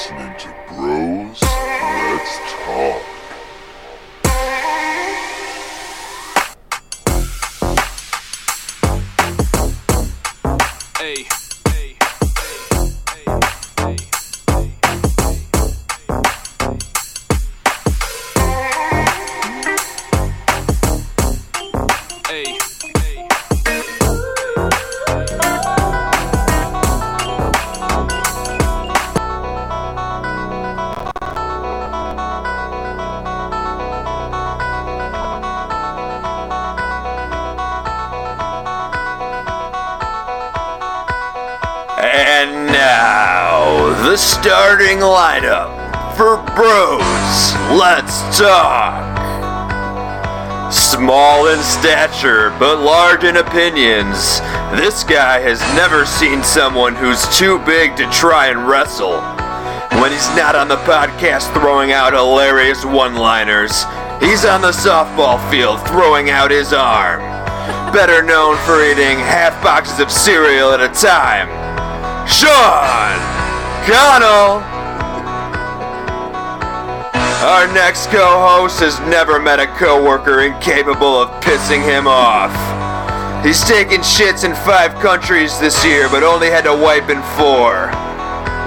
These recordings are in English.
listening to Bros. Let's Talk. Talk. Small in stature, but large in opinions, this guy has never seen someone who's too big to try and wrestle. When he's not on the podcast throwing out hilarious one liners, he's on the softball field throwing out his arm. Better known for eating half boxes of cereal at a time. Sean Connell. Our next co-host has never met a coworker incapable of pissing him off. He's taken shits in five countries this year, but only had to wipe in four.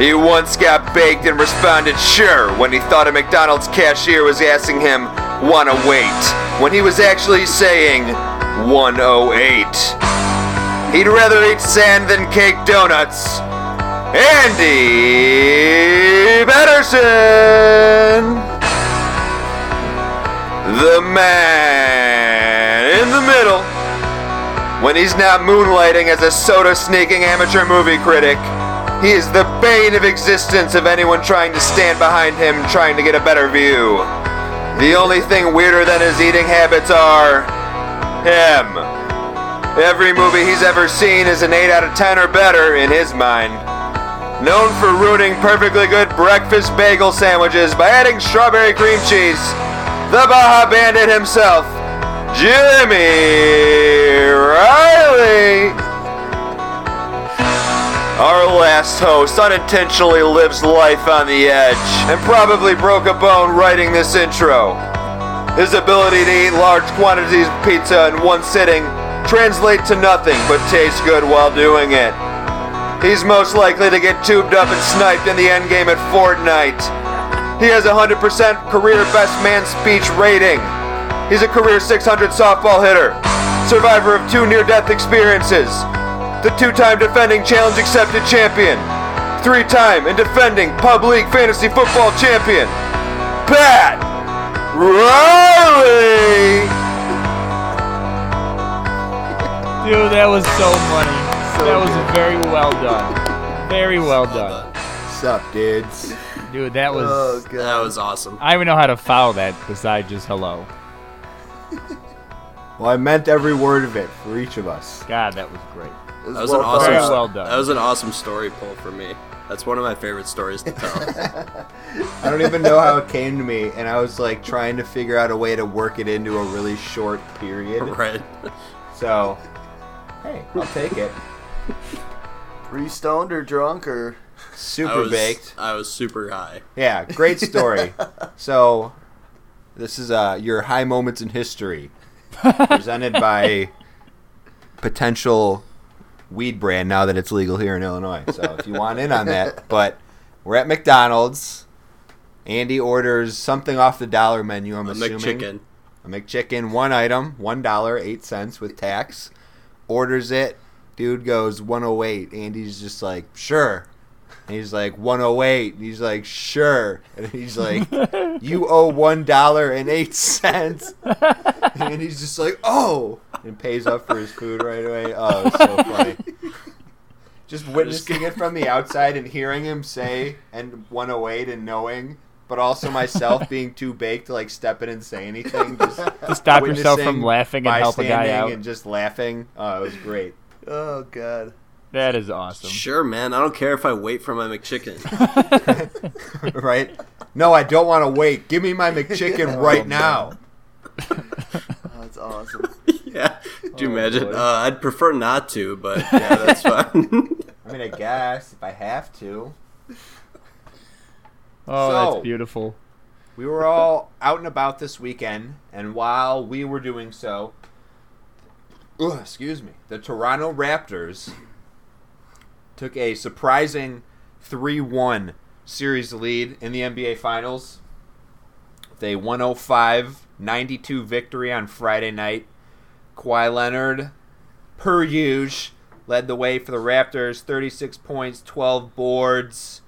He once got baked and responded sure when he thought a McDonald's cashier was asking him, wanna wait, when he was actually saying 108. He'd rather eat sand than cake donuts. Andy Patterson! The man in the middle. When he's not moonlighting as a soda sneaking amateur movie critic, he is the bane of existence of anyone trying to stand behind him trying to get a better view. The only thing weirder than his eating habits are him. Every movie he's ever seen is an 8 out of 10 or better in his mind. Known for ruining perfectly good breakfast bagel sandwiches by adding strawberry cream cheese, the Baja Bandit himself, Jimmy Riley. Our last host unintentionally lives life on the edge and probably broke a bone writing this intro. His ability to eat large quantities of pizza in one sitting translate to nothing but taste good while doing it. He's most likely to get tubed up and sniped in the endgame at Fortnite. He has a 100% career best man speech rating. He's a career 600 softball hitter, survivor of two near death experiences, the two time defending challenge accepted champion, three time and defending Pub League Fantasy Football champion, Pat Riley! Dude, that was so funny. that was very well done. Very well done. What's up, dudes? Dude, that was. Oh, God. That was awesome. I don't even know how to follow that besides just hello. Well, I meant every word of it for each of us. God, that was great. That was an awesome. Very well done. That was an awesome story pull for me. That's one of my favorite stories to tell. I don't even know how it came to me, and I was like trying to figure out a way to work it into a really short period. right. So, hey, I'll take it. Were you stoned or drunk or? Super I was, baked. I was super high. Yeah, great story. so, this is uh, your high moments in history, presented by potential weed brand now that it's legal here in Illinois. So, if you want in on that, but we're at McDonald's. Andy orders something off the dollar menu. I'm A assuming McChicken. a McChicken, one item, one dollar eight cents with tax. Orders it. Dude goes 108. Andy's just like, sure. And he's like 108. And he's like, sure. And he's like, you owe one dollar and eight cents. And he's just like, oh, and pays up for his food right away. Oh, it's so funny. Just witnessing it from the outside and hearing him say and 108 and knowing, but also myself being too baked to like step in and say anything. Just To stop yourself from laughing and help a guy out. and just laughing. Oh, it was great. Oh God. That is awesome. Sure, man. I don't care if I wait for my McChicken. right? No, I don't want to wait. Give me my McChicken right now. Oh, that's awesome. yeah. Do you Oh, imagine? Uh, I'd prefer not to, but yeah, that's fine. I mean, I guess if I have to. Oh, So- that's beautiful. We were all out and about this weekend, and while we were doing so, ugh, excuse me, the Toronto Raptors took a surprising 3 1 series lead in the NBA Finals. With a 105 92 victory on Friday night. Kawhi Leonard, per usual, led the way for the Raptors 36 points, 12 boards.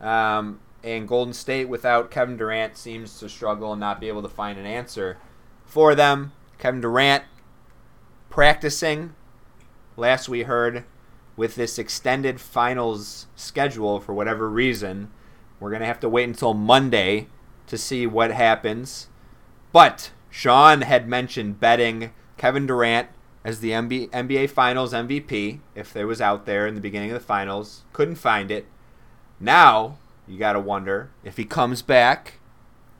Um, and Golden State, without Kevin Durant, seems to struggle and not be able to find an answer for them. Kevin Durant practicing, last we heard, with this extended finals schedule for whatever reason. We're going to have to wait until Monday to see what happens. But Sean had mentioned betting Kevin Durant as the NBA, Finals MVP if there was out there in the beginning of the finals. Couldn't find it. Now, you got to wonder if he comes back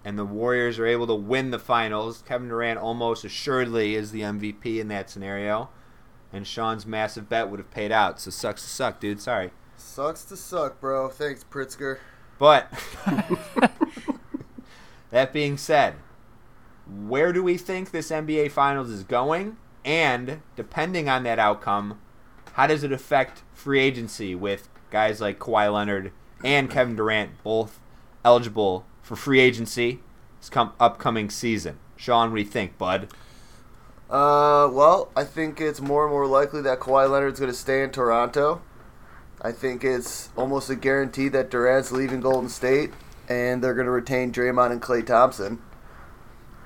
and the Warriors are able to win the finals. Kevin Durant almost assuredly is the MVP in that scenario. And Sean's massive bet would have paid out. So sucks to suck, dude. Sorry. Sucks to suck, bro. Thanks, Pritzker. But that being said, where do we think this NBA Finals is going? And depending on that outcome, how does it affect free agency with guys like Kawhi Leonard and Kevin Durant both eligible for free agency this com- upcoming season? Sean, what do you think, bud? Uh, well, I think it's more and more likely that Kawhi Leonard's going to stay in Toronto. I think it's almost a guarantee that Durant's leaving Golden State, and they're going to retain Draymond and Klay Thompson.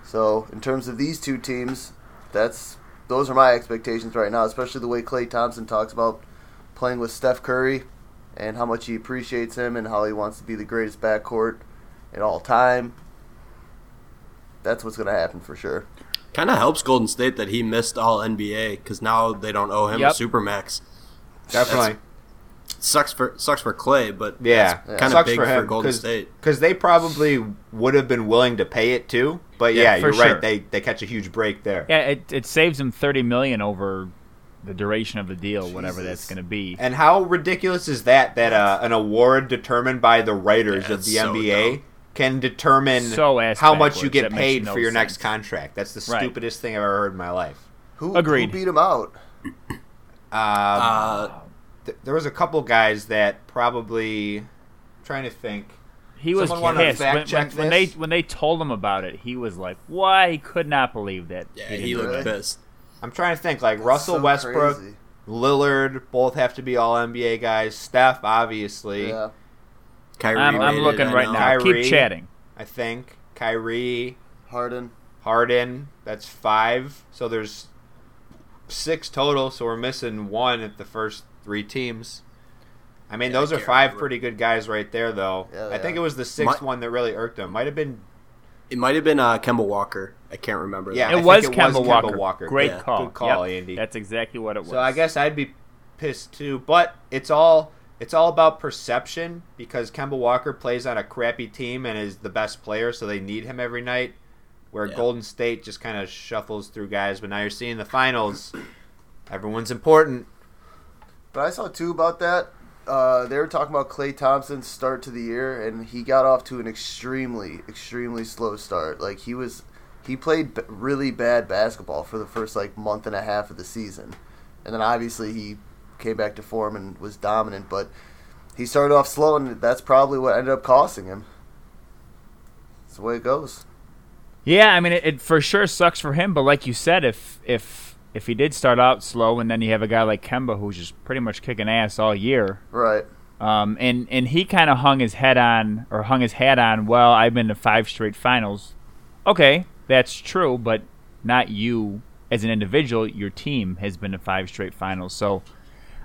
So, in terms of these two teams, that's those are my expectations right now. Especially the way Klay Thompson talks about playing with Steph Curry, and how much he appreciates him, and how he wants to be the greatest backcourt in all time. That's what's going to happen for sure. Kind of helps Golden State that he missed all NBA because now they don't owe him Yep. a supermax. Definitely. Sucks for sucks for Klay, but Yeah, kind of Sucks big for for, him, Golden 'cause- State. Because they probably would have been willing to pay it too. But yeah, Yeah, you're for right. They they catch a huge break there. Yeah, it, it saves him thirty million over the duration of the deal, whatever that's going to be. And how ridiculous is that? That uh, an award determined by the writers Yeah, of the it's so NBA dumb. Can determine So how much you get paid no for your next contract. That's the Right. stupidest thing I've ever heard in my life. Who, Agreed. who beat him out? Um, Uh, th- there was a couple guys that probably. I'm trying to think. He was Someone wanna pissed when, when, when they when they told him about it. He was like, "Why?" He could not believe that. yeah, didn't he looked it. pissed. I'm trying to think. Like Russell So Westbrook, crazy. Lillard, both have to be all NBA guys. Steph, obviously. Yeah. Kyrie I'm, I'm made it, looking right now. Kyrie. Keep chatting. I think Kyrie, Harden. Harden. That's five. So there's six total. So we're missing one at the first three teams. I mean, Yeah, I those are five remember. pretty good guys right there, though. Yeah, I think yeah. it was the sixth My- one that really irked him. Might have been. It might have been uh, Kemba Walker. I can't remember. Yeah, that. I It think was, it was Kemba, Kemba Walker. Walker. Great Yeah. call. Good call, Yep, Andy. That's exactly what it was. So I guess I'd be pissed too. But it's all it's all about perception because Kemba Walker plays on a crappy team and is the best player, so they need him every night. Where Yeah. Golden State just kind of shuffles through guys, but now you're seeing the finals. Everyone's important. But I saw too about that. Uh, they were talking about Klay Thompson's start to the year, and he got off to an extremely, extremely slow start. Like he was, he played b- really bad basketball for the first like month and a half of the season, and then obviously he came back to form and was dominant. But he started off slow, and that's probably what ended up costing him. That's the way it goes. Yeah, I mean, it, it for sure sucks for him. But like you said, if if if he did start out slow, and then you have a guy like Kemba who's just pretty much kicking ass all year, Right. um, and and he kind of hung his head on or hung his hat on. Well, I've been to five straight finals. Okay, that's true, but not you as an individual. Your team has been to five straight finals. So,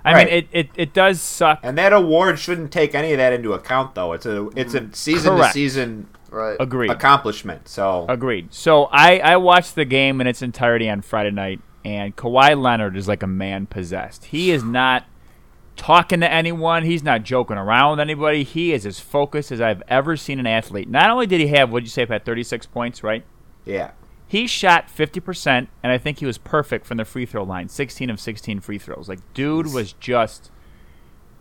I Right. mean, it, it, it does suck. And that award shouldn't take any of that into account, though. It's a it's a mm. season to season Right. Agreed. accomplishment. So Agreed. So I, I watched the game in its entirety on Friday night, and Kawhi Leonard is like a man possessed. He is not talking to anyone. He's not joking around with anybody. He is as focused as I've ever seen an athlete. Not only did he have, what'd you say, about 36 points, right? yeah, He shot 50%, and I think he was perfect from the free throw line 16 of 16 free throws. Like, dude was just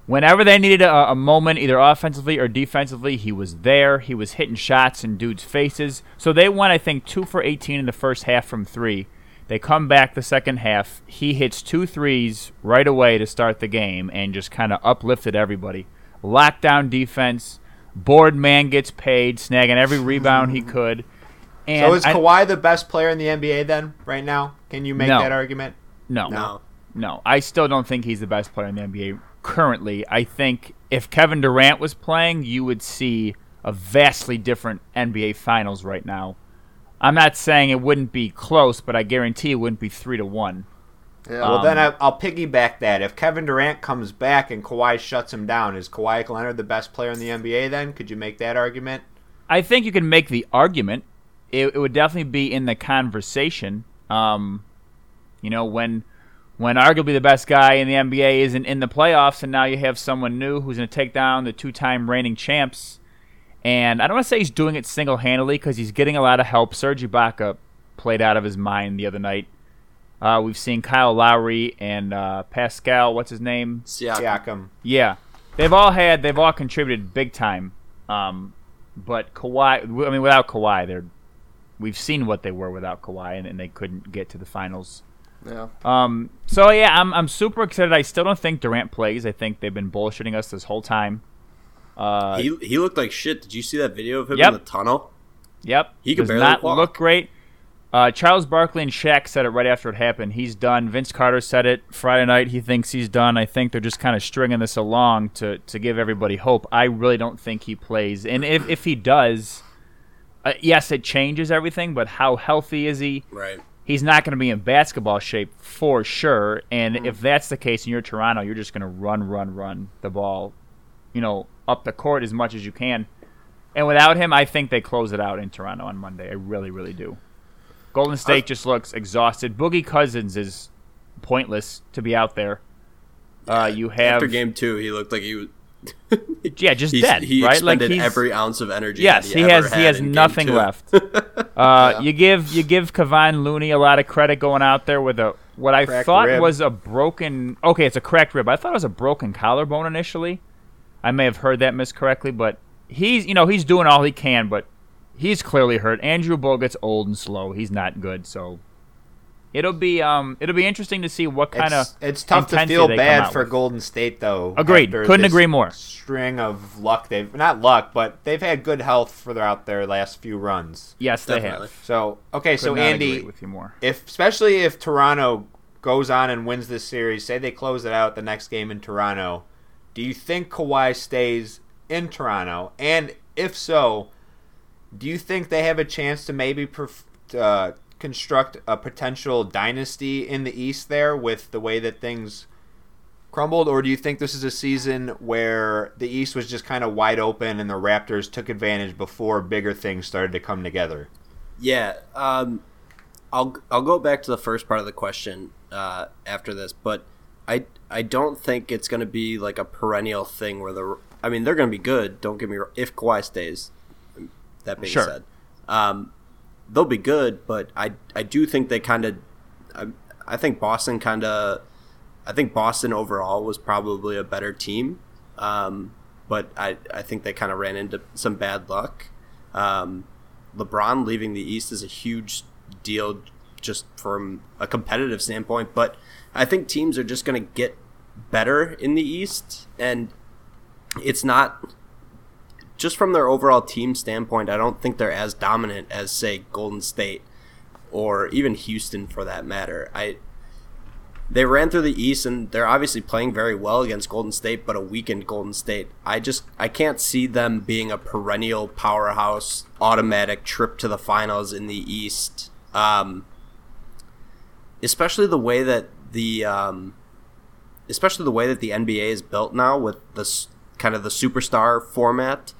whenever they needed a, a moment, either offensively or defensively, he was there. He was hitting shots in dudes' faces. So they won, I think, two for 18 in the first half from three. They come back the second half. He hits two threes right away to start the game and just kind of uplifted everybody. Lockdown defense. Board man gets paid, snagging every rebound he could. And so is I- Kawhi the best player in the NBA then, right now? Can you make No. that argument? no, No. No, I still don't think he's the best player in the NBA currently. I think if Kevin Durant was playing, you would see a vastly different NBA Finals right now. I'm not saying it wouldn't be close, but I guarantee it wouldn't be three to one. Yeah. Well, Um, then I, I'll piggyback that. If Kevin Durant comes back and Kawhi shuts him down, is Kawhi Leonard the best player in the NBA then? Could you make that argument? I think you can make the argument. It, it would definitely be in the conversation. Um, you know, when when arguably the best guy in the NBA isn't in the playoffs, and now you have someone new who's going to take down the two-time reigning champs. And I don't want to say he's doing it single-handedly because he's getting a lot of help. Serge Ibaka played out of his mind the other night. Uh, we've seen Kyle Lowry and uh, Pascal. What's his name? Siakam. Siakam. Yeah, they've all had they've all contributed big time. Um, but Kawhi, I mean, without Kawhi, they're we've seen what they were without Kawhi, and, and they couldn't get to the finals. yeah. Um, so yeah, I'm I'm super excited. I still don't think Durant plays. I think they've been bullshitting us this whole time. Uh, He he looked like shit. Did you see that video of him Yep. in the tunnel? Yep. He could does barely not walk. look great. Uh, Charles Barkley and Shaq said it right after it happened. He's done. Vince Carter said it Friday night. He thinks he's done. I think they're just kind of stringing this along to, to give everybody hope. I really don't think he plays. And if, if he does, uh, yes, it changes everything, but how healthy is he? Right. He's not going to be in basketball shape for sure. And Mm. if that's the case and you're Toronto, you're just going to run, run, run the ball, you know, up the court as much as you can. And without him, I think they close it out in Toronto on Monday. I really, really do. Golden State just looks exhausted. Boogie Cousins is pointless to be out there. Uh, you have After game two, he looked like he was. yeah, just He's, dead, he right? expended like he's, every ounce of energy. yes, that he, he, ever has he has nothing left. Uh, You give you give Kevon Looney a lot of credit going out there with a what I Cracked thought rib. was a broken. Okay, it's a cracked rib. I thought it was a broken collarbone initially. I may have heard that miscorrectly, but he's you know he's doing all he can, but he's clearly hurt. Andrew Bogut's old and slow. He's not good, so it'll be um it'll be interesting to see what kind of It's, it's tough to feel bad for with. Golden State, though. Agreed. Couldn't agree more. String of luck they've not luck, but they've had good health throughout their last few runs. Yes, they have. So okay, Could so Andy, with you more. if especially if Toronto goes on and wins this series, say they close it out the next game in Toronto, do you think Kawhi stays in Toronto? And if so, do you think they have a chance to maybe perf- uh, construct a potential dynasty in the East there with the way that things crumbled, or do you think this is a season where the East was just kind of wide open and the Raptors took advantage before bigger things started to come together? Yeah, um, I'll I'll go back to the first part of the question uh, after this, but I I don't think it's going to be like a perennial thing where the I mean they're going to be good. Don't get me wrong. If Kawhi stays, that being Sure. said, um, they'll be good. But I I do think they kind of I, I think Boston kind of I think Boston overall was probably a better team. Um, but I, I think they kind of ran into some bad luck. Um, LeBron leaving the East is a huge deal just from a competitive standpoint, but I think teams are just going to get better in the East, and it's not just from their overall team standpoint. I don't think they're as dominant as, say, Golden State or even Houston for that matter. I they ran through the East and they're obviously playing very well against Golden State, but a weakened Golden State. I just I can't see them being a perennial powerhouse, automatic trip to the finals in the East. Um, especially the way that the um, especially the way that the NBA is built now with this kind of the superstar format.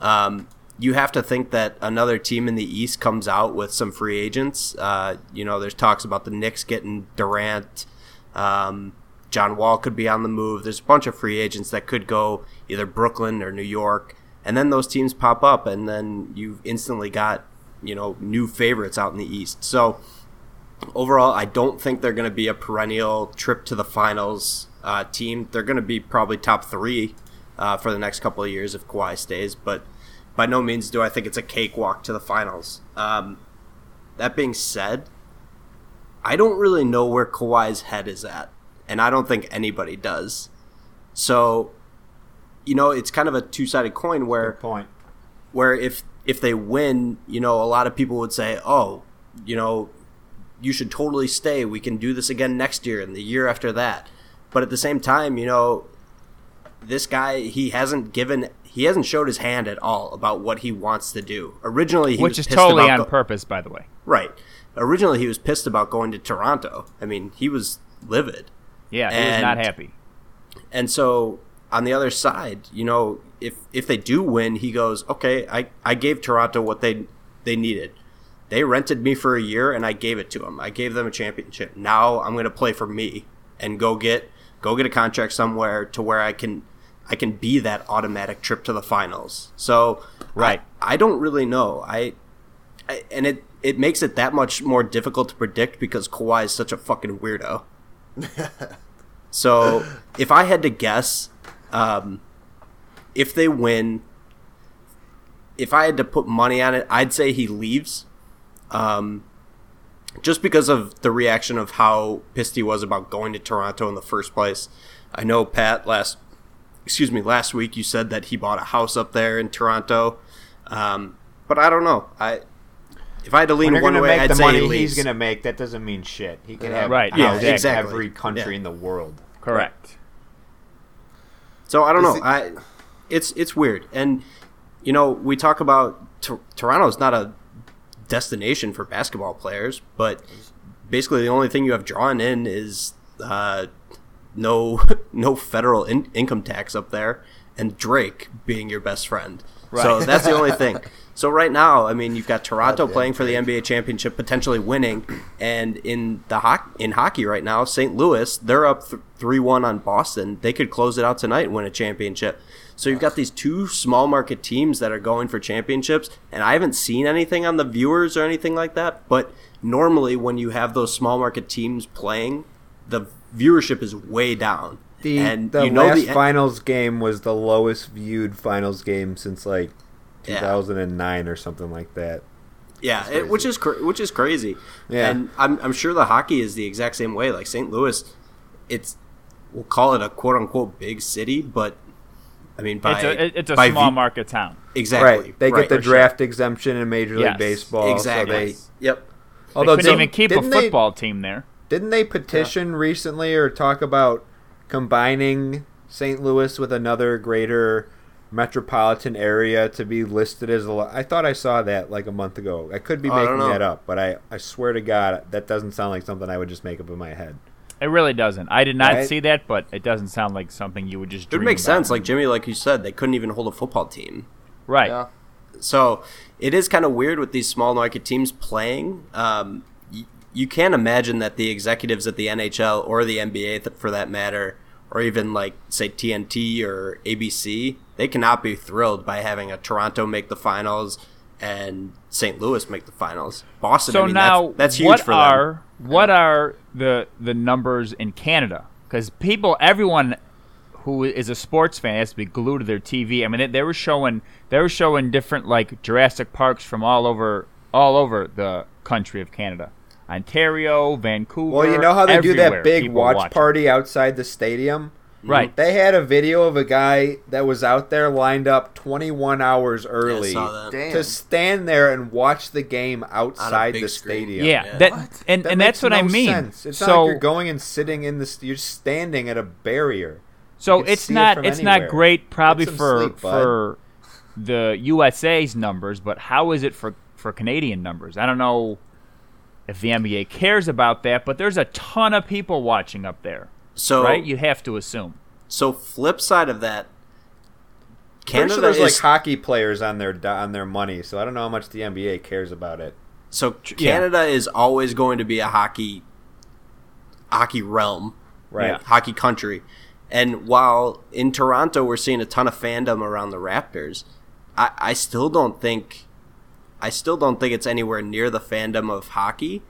Um, you have to think that another team in the East comes out with some free agents. Uh, you know, there's talks about the Knicks getting Durant. Um, John Wall could be on the move. There's a bunch of free agents that could go either Brooklyn or New York, and then those teams pop up, and then you've instantly got you know new favorites out in the East. So overall, I don't think they're going to be a perennial trip to the finals uh, team. They're going to be probably top three uh, for the next couple of years if Kawhi stays, but by no means do I think it's a cakewalk to the finals. Um, that being said, I don't really know where Kawhi's head is at, and I don't think anybody does. So, you know, it's kind of a two sided coin where point. where if if they win, you know, a lot of people would say, "Oh, you know, you should totally stay. We can do this again next year and the year after that." But at the same time, you know, this guy he hasn't given he hasn't showed his hand at all about what he wants to do. Originally, he Which was is pissed totally about on go- purpose, by the way. Right. Originally, he was pissed about going to Toronto. I mean, he was livid. Yeah, he was not happy. And so on the other side, you know, if if they do win, he goes, "Okay, I, I gave Toronto what they they needed. They rented me for a year and I gave it to them. I gave them a championship. Now I'm going to play for me and go get go get a contract somewhere to where I can I can be that automatic trip to the finals." So, Right. I, I don't really know. I, I and it it makes it that much more difficult to predict because Kawhi is such a fucking weirdo. So if I had to guess, um, if they win, if I had to put money on it, I'd say he leaves. Um, just because of the reaction of how pissed he was about going to Toronto in the first place. I know Pat last, excuse me, last week you said that he bought a house up there in Toronto, um, but I don't know. I if I had to lean one way, make I'd the say money he he's gonna make, that doesn't mean shit. He can Yeah. have Right, houses yeah, in exactly. every country Yeah. in the world. Correct. So I don't Is know. it- I it's it's weird, and you know we talk about Toronto is not a destination for basketball players, but basically the only thing you have drawn in is uh, no no federal in- income tax up there, and Drake being your best friend. So that's the only thing. So right now, I mean, you've got Toronto Goddamn playing for the NBA championship, potentially winning, and in the hoc- in hockey right now, St. Louis they're up three one on Boston. They could close it out tonight and win a championship. So you've got these two small market teams that are going for championships, and I haven't seen anything on the viewers or anything like that. But normally, when you have those small market teams playing, the viewership is way down. The, and the you know last the finals game was the lowest viewed finals game since like Yeah. 2009 or something like that. Yeah, it, which is cr- which is crazy. Yeah. and I'm I'm sure the hockey is the exact same way. Like St. Louis, it's we'll call it a quote unquote big city, but I mean by it's a it's a by small v- market town. exactly. Right. They right. get the for sure. draft exemption in Major League Yes. Baseball. exactly. So yep. they, They although couldn't didn't- even keep a didn't they- football team there. Didn't they petition recently or talk about combining St. Louis with another greater metropolitan area to be listed as a lo- I thought I saw that like a month ago. I could be Oh, I making that up, but I, I swear to God that doesn't sound like something I would just make up in my head. It really doesn't. I did not Right? see that, but it doesn't sound like something you would just. It dream makes about. sense. Like Jimmy, like you said, they couldn't even hold a football team. right. Yeah. So it is kind of weird with these small market teams playing. Um, y- you can't imagine that the executives at the NHL or the NBA, th- for that matter, or even like say TNT or ABC, they cannot be thrilled by having a Toronto make the finals and St. Louis make the finals. Boston, So I mean, now, that's, that's huge what for are them. what are the the numbers in Canada? Because people, everyone who is a sports fan has to be glued to their TV. I mean, they, they were showing they were showing different like Jurassic Parks from all over all over the country of Canada, Ontario, Vancouver. Well, you know how they do that big watch watch it. party outside the stadium? right? They had a video of a guy that was out there lined up 21 hours early saw that. Damn. to stand there and watch the game outside big the screen. stadium. yeah, Yeah. that What? and That and that's what I no Mm. mean. Sense. It's so not like you're going and sitting in the. You're standing at a barrier. So it's see it not it's anywhere. not great probably for sleep, for the USA's numbers, but how is it for for Canadian numbers? I don't know if the NBA cares about that, but there's a ton of people watching up there, So, right? You have to assume. so flip side of that, Canada sure there's is like hockey players on their on their money, so I don't know how much the NBA cares about it. So Yeah. Canada is always going to be a hockey hockey realm, Right. Yeah. hockey country. And while in Toronto we're seeing a ton of fandom around the Raptors, I, I still don't think I still don't think it's anywhere near the fandom of hockey.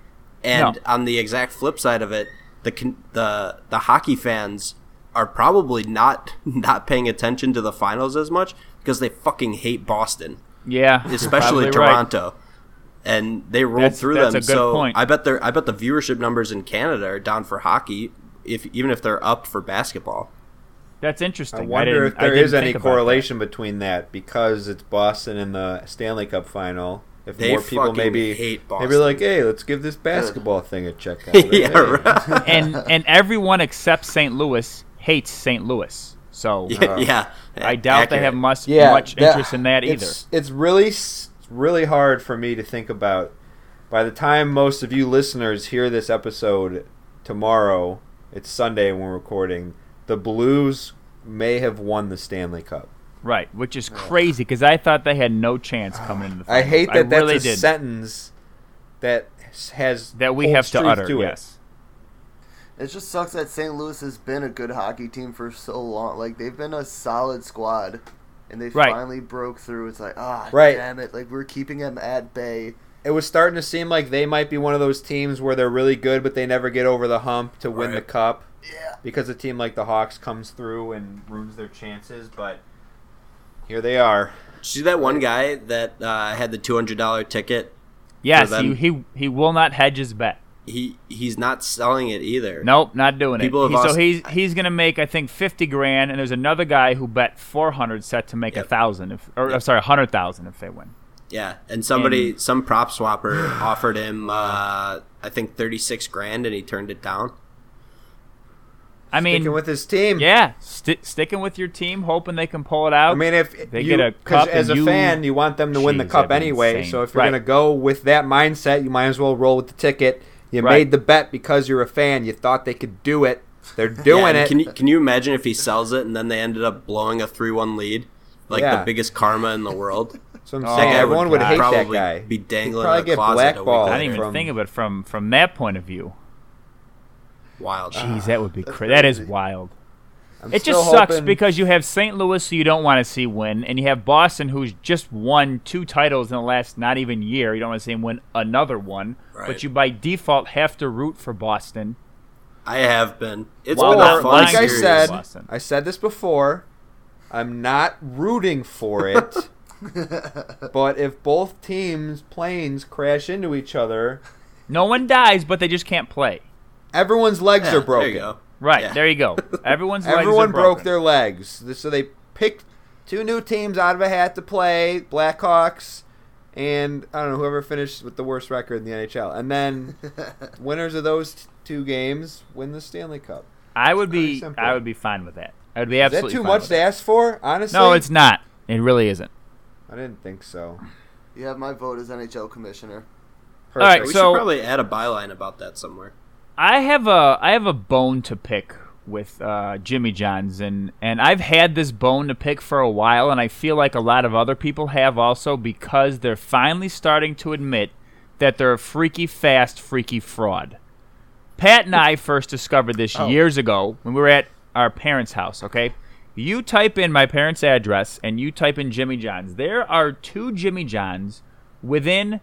And No. on the exact flip side of it, the the the hockey fans are probably not not paying attention to the finals as much because they fucking hate Boston, Yeah, especially probably right. Toronto. And they rolled That's- through that's them. so point. I bet they're I bet the viewership numbers in Canada are down for hockey, if even if they're up for basketball. That's interesting. I wonder didn't- if I there didn't is any think about that. correlation between that because it's Boston in the Stanley Cup final. If They more people maybe hate maybe like, hey, let's give this basketball thing a check out. right? yeah, Hey. right. and and everyone except St. Louis hates St. Louis. So yeah, uh, yeah. I doubt they have much yeah, much that- interest in that either. It's, it's really s- really hard for me to think about. By the time most of you listeners hear this episode tomorrow, it's Sunday when we're recording. The Blues may have won the Stanley Cup. Right, which is crazy because I thought they had no chance coming into the I hate that that's really a did. sentence that has that we have to utter. it. yes. It just sucks that St. Louis has been a good hockey team for so long. Like they've been a solid squad, and they Right. finally broke through. It's like ah, Right. damn it! Like we're keeping them at bay. It was starting to seem like they might be one of those teams where they're really good, but they never get over the hump to win the cup Yeah. because a team like the Hawks comes through and ruins their chances. But here they are. See that one guy that uh, had the two hundred dollar ticket? Yes, he, he he will not hedge his bet. He he's not selling it either. Nope, not doing People it. have He- so asked- he's he's gonna make I think fifty grand, and there's another guy who bet four hundred set to make a Yep. thousand if or Yep. sorry, a hundred thousand if they win. Yeah, and somebody, And- some prop swapper offered him, uh, I think thirty six grand, and he turned it down. I mean, Sticking with his team. yeah, sti sticking with your team, hoping they can pull it out. I mean, if They you, get a 'cause cup as a you- fan, you want them to win the cup anyway. insane. So if you're Right. gonna go with that mindset, you might as well roll with the ticket. You Right. made the bet because you're a fan. You thought they could do it. They're doing Yeah, it. Can you can you imagine if he sells it and then they ended up blowing a three one lead, like Yeah. the biggest karma in the world? so I'm Oh, saying that everyone would would hate that probably guy. be He'd dangling probably in a get closet a week blackballed. I didn't even from- think of it from from that point of view. Wild. Jeez, that would be That's crazy. That is wild. I'm It still just sucks because you have St. Louis, who you don't want to see win, and you have Boston, who's just won two titles in the last not even year. You don't want to see him win another one, Right. but you by default have to root for Boston. I have been. It's Well, been a fun like I said, Boston. I said this before. I'm not rooting for it. but if both teams' planes crash into each other, No one dies, but they just can't play. Everyone's legs Yeah, are broken. There you go. Right Yeah. there, you go. Everyone's legs are Everyone broke their legs. So they picked two new teams out of a hat to play Blackhawks and I don't know whoever finished with the worst record in the NHL. And then winners of those t- two games win the Stanley Cup. I would be, simple. I would be fine with that. I would be Is that absolutely too fine much to that. ask for? Honestly, No, it's not. It really isn't. I didn't think so. You have my vote as NHL commissioner. All right, We so- should probably add a byline about that somewhere. I have a I have a bone to pick with uh, Jimmy John's and and I've had this bone to pick for a while and I feel like a lot of other people have also because they're finally starting to admit that they're a freaky fast freaky fraud. Pat and I first discovered this Oh. years ago when we were at our parents' house, okay? You type in my parents' address and you type in Jimmy John's. There are two Jimmy John's within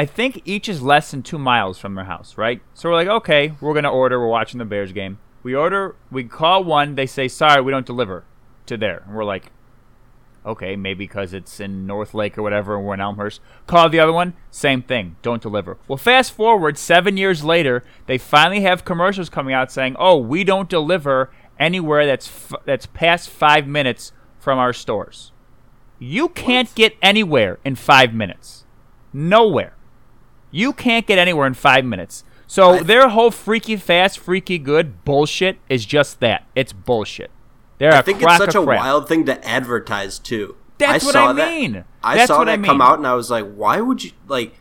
I think each is less than two miles from their house, right? So we're like, okay, we're gonna order. We're watching the Bears game. We order. We call one. They say, sorry, we don't deliver to there. And we're like, okay, maybe because it's in Northlake or whatever, and we're in Elmhurst. Call the other one, same thing, don't deliver. Well, fast forward seven years later, they finally have commercials coming out saying, oh, we don't deliver anywhere that's f- that's past five minutes from our stores. You can't get anywhere in five minutes. Nowhere. You can't get anywhere in five minutes. So their whole freaky fast, freaky good bullshit is just that. It's bullshit. They're I a think it's such a crap. wild thing to advertise too. That's I what saw I that- mean. I That's saw what that I mean. come out, and I was like, "Why would you like?